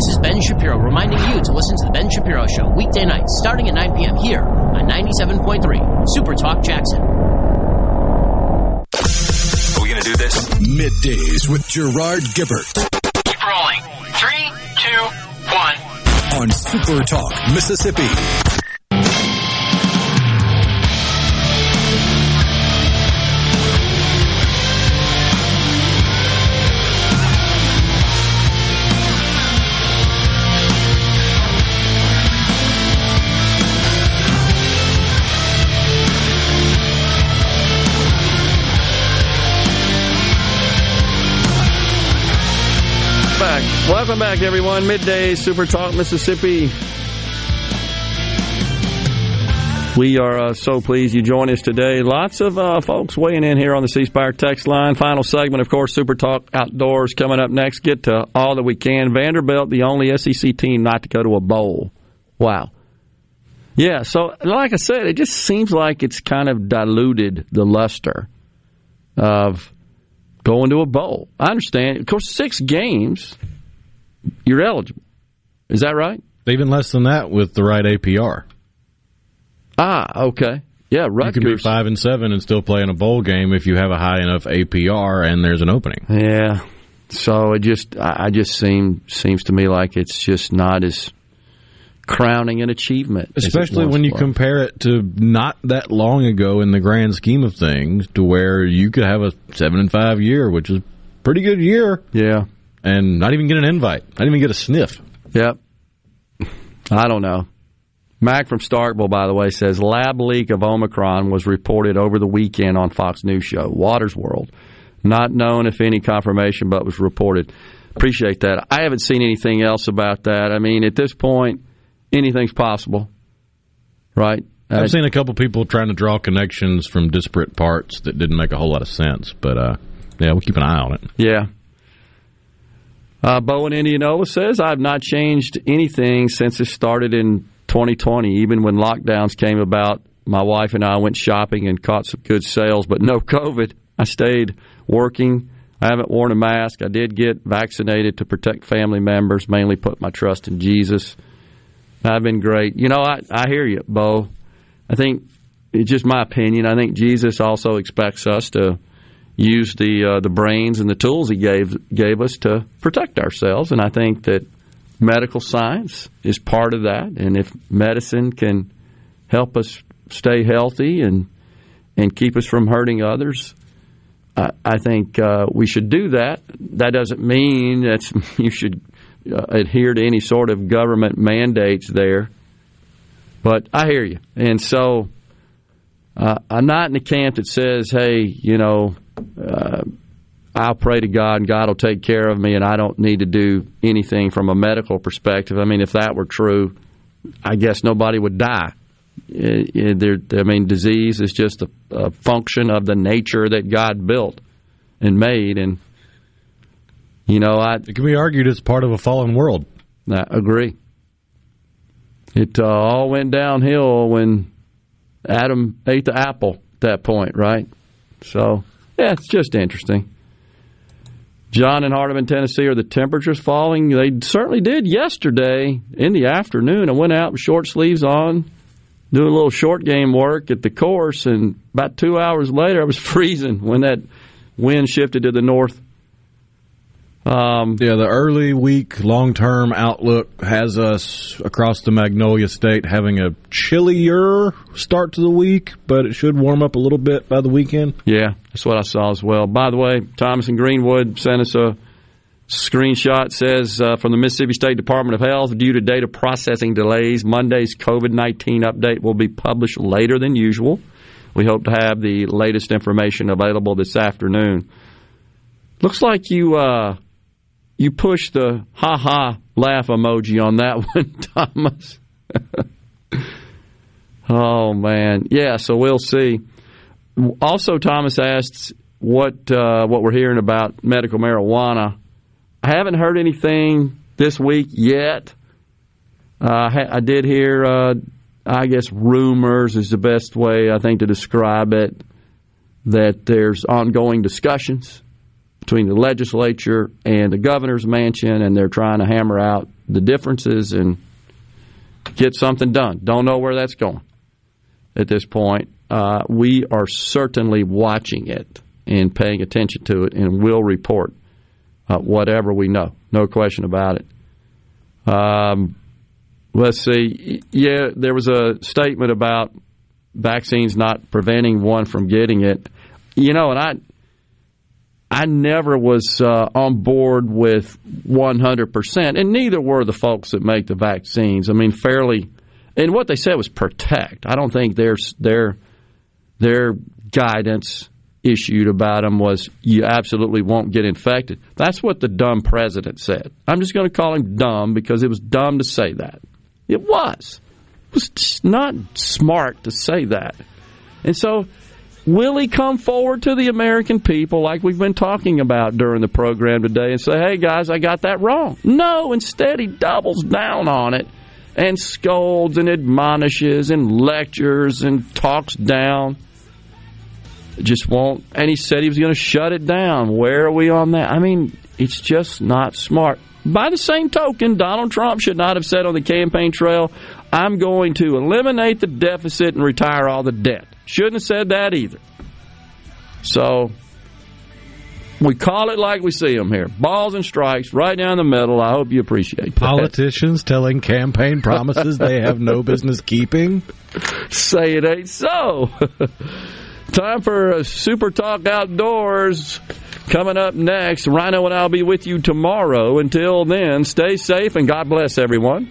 This is Ben Shapiro reminding you to listen to The Ben Shapiro Show weekday nights starting at 9 p.m. here on 97.3 Super Talk Jackson. Are we going to do this? Middays with Gerard Gibert Keep rolling. Three, two, one. on Super Talk Mississippi. Welcome back, everyone. Midday Super Talk Mississippi. We are uh, so pleased you join us today. Lots of uh, folks weighing in here on the C Spire text line. Final segment, of course, Super Talk Outdoors coming up next. Get to all that we can. Vanderbilt, the only SEC team not to go to a bowl. Wow. Yeah, so like I said, it just seems like it's kind of diluted the luster of going to a bowl. I understand. Of course, six games, you're eligible. Is that right? Even less than that with the right APR. Ah, okay. Yeah, right. You could be five and seven and still play in a bowl game if you have a high enough APR and there's an opening. Yeah. So it just, I I just seem seems to me like it's just not as crowning an achievement, Especially when you was. compare it to not that long ago in the grand scheme of things, to where you could have a seven and five year, which is pretty good year. Yeah. And not even get an invite, not even get a sniff. Yep. I don't know. Mac from Starkville, by the way, says lab leak of Omicron was reported over the weekend on Fox News show Watters' World. Not known if any confirmation, but was reported. Appreciate that. I haven't seen anything else about that. I mean, at this point, anything's possible, right? I've seen a couple people trying to draw connections from disparate parts that didn't make a whole lot of sense, but uh, yeah, we'll keep an eye on it. Yeah. Uh, Bo in Indianola says, I've not changed anything since it started in 2020. Even when lockdowns came about, my wife and I went shopping and caught some good sales, but no [laughs] COVID. I stayed working. I haven't worn a mask. I did get vaccinated to protect family members, mainly put my trust in Jesus. I've been great. You know, I, I hear you, Bo. I think it's just my opinion. I think Jesus also expects us to use the uh, the brains and the tools He gave gave us to protect ourselves, and I think that medical science is part of that. And if medicine can help us stay healthy and and keep us from hurting others, I, I think uh, we should do that. That doesn't mean that [laughs] you should uh, adhere to any sort of government mandates there. But I hear you, and so uh, I'm not in the camp that says, "Hey, you know, uh, I'll pray to God and God will take care of me, and I don't need to do anything from a medical perspective." I mean, if that were true, I guess nobody would die. It, it, there, I mean, disease is just a, a function of the nature that God built and made, and you know, I it can be argued it's part of a fallen world. I agree. It uh, all went downhill when Adam ate the apple at that point, right? So, yeah, it's just interesting. John and Hardeman, Tennessee, are the temperatures falling? They certainly did yesterday in the afternoon. I went out with short sleeves on, doing a little short game work at the course, and about two hours later, I was [laughs] freezing when that wind shifted to the north. Um, yeah, the early week long term outlook has us across the Magnolia State having a chillier start to the week, but it should warm up a little bit by the weekend. Yeah, that's what I saw as well. By the way, Thomas and Greenwood sent us a screenshot says uh, from the Mississippi State Department of Health due to data processing delays, Monday's COVID 19 update will be published later than usual. We hope to have the latest information available this afternoon. Looks like you. Uh, you push the ha ha laugh emoji on that [laughs] one, Thomas. [laughs] oh man, yeah. So we'll see. Also, Thomas asks what uh, what we're hearing about medical marijuana. I haven't heard anything this week yet. Uh, I did hear, uh, I guess, rumors is the best way I think to describe it. That there's ongoing discussions between the legislature and the governor's mansion, and they're trying to hammer out the differences and get something done. Don't know where that's going at this point. Uh, we are certainly watching it and paying attention to it, and will report uh, whatever we know. No question about it. Um, let's see. Yeah, there was a statement about vaccines not preventing one from getting it. You know, and I I never was uh, on board with 100%, and neither were the folks that make the vaccines. I mean, fairly, and what they said was protect. I don't think their their their guidance issued about them was you absolutely won't get infected. That's what the dumb president said. I'm just going to call him dumb because it was dumb to say that. It was. It was not smart to say that. And so Will he come forward to the American people like we've been talking about during the program today and say, hey guys, I got that wrong? No, instead he doubles down on it and scolds and admonishes and lectures and talks down. Just won't. And he said he was going to shut it down. Where are we on that? I mean, it's just not smart. By the same token, Donald Trump should not have said on the campaign trail, I'm going to eliminate the deficit and retire all the debt. Shouldn't have said that either. So we call it like we see them here. Balls and strikes right down the middle. I hope you appreciate that. Politicians telling campaign promises they have no [laughs] business keeping. Say it ain't so. [laughs] Time for a Super Talk Outdoors. Coming up next, Rhino and I'll be with you tomorrow. Until then, stay safe and God bless everyone.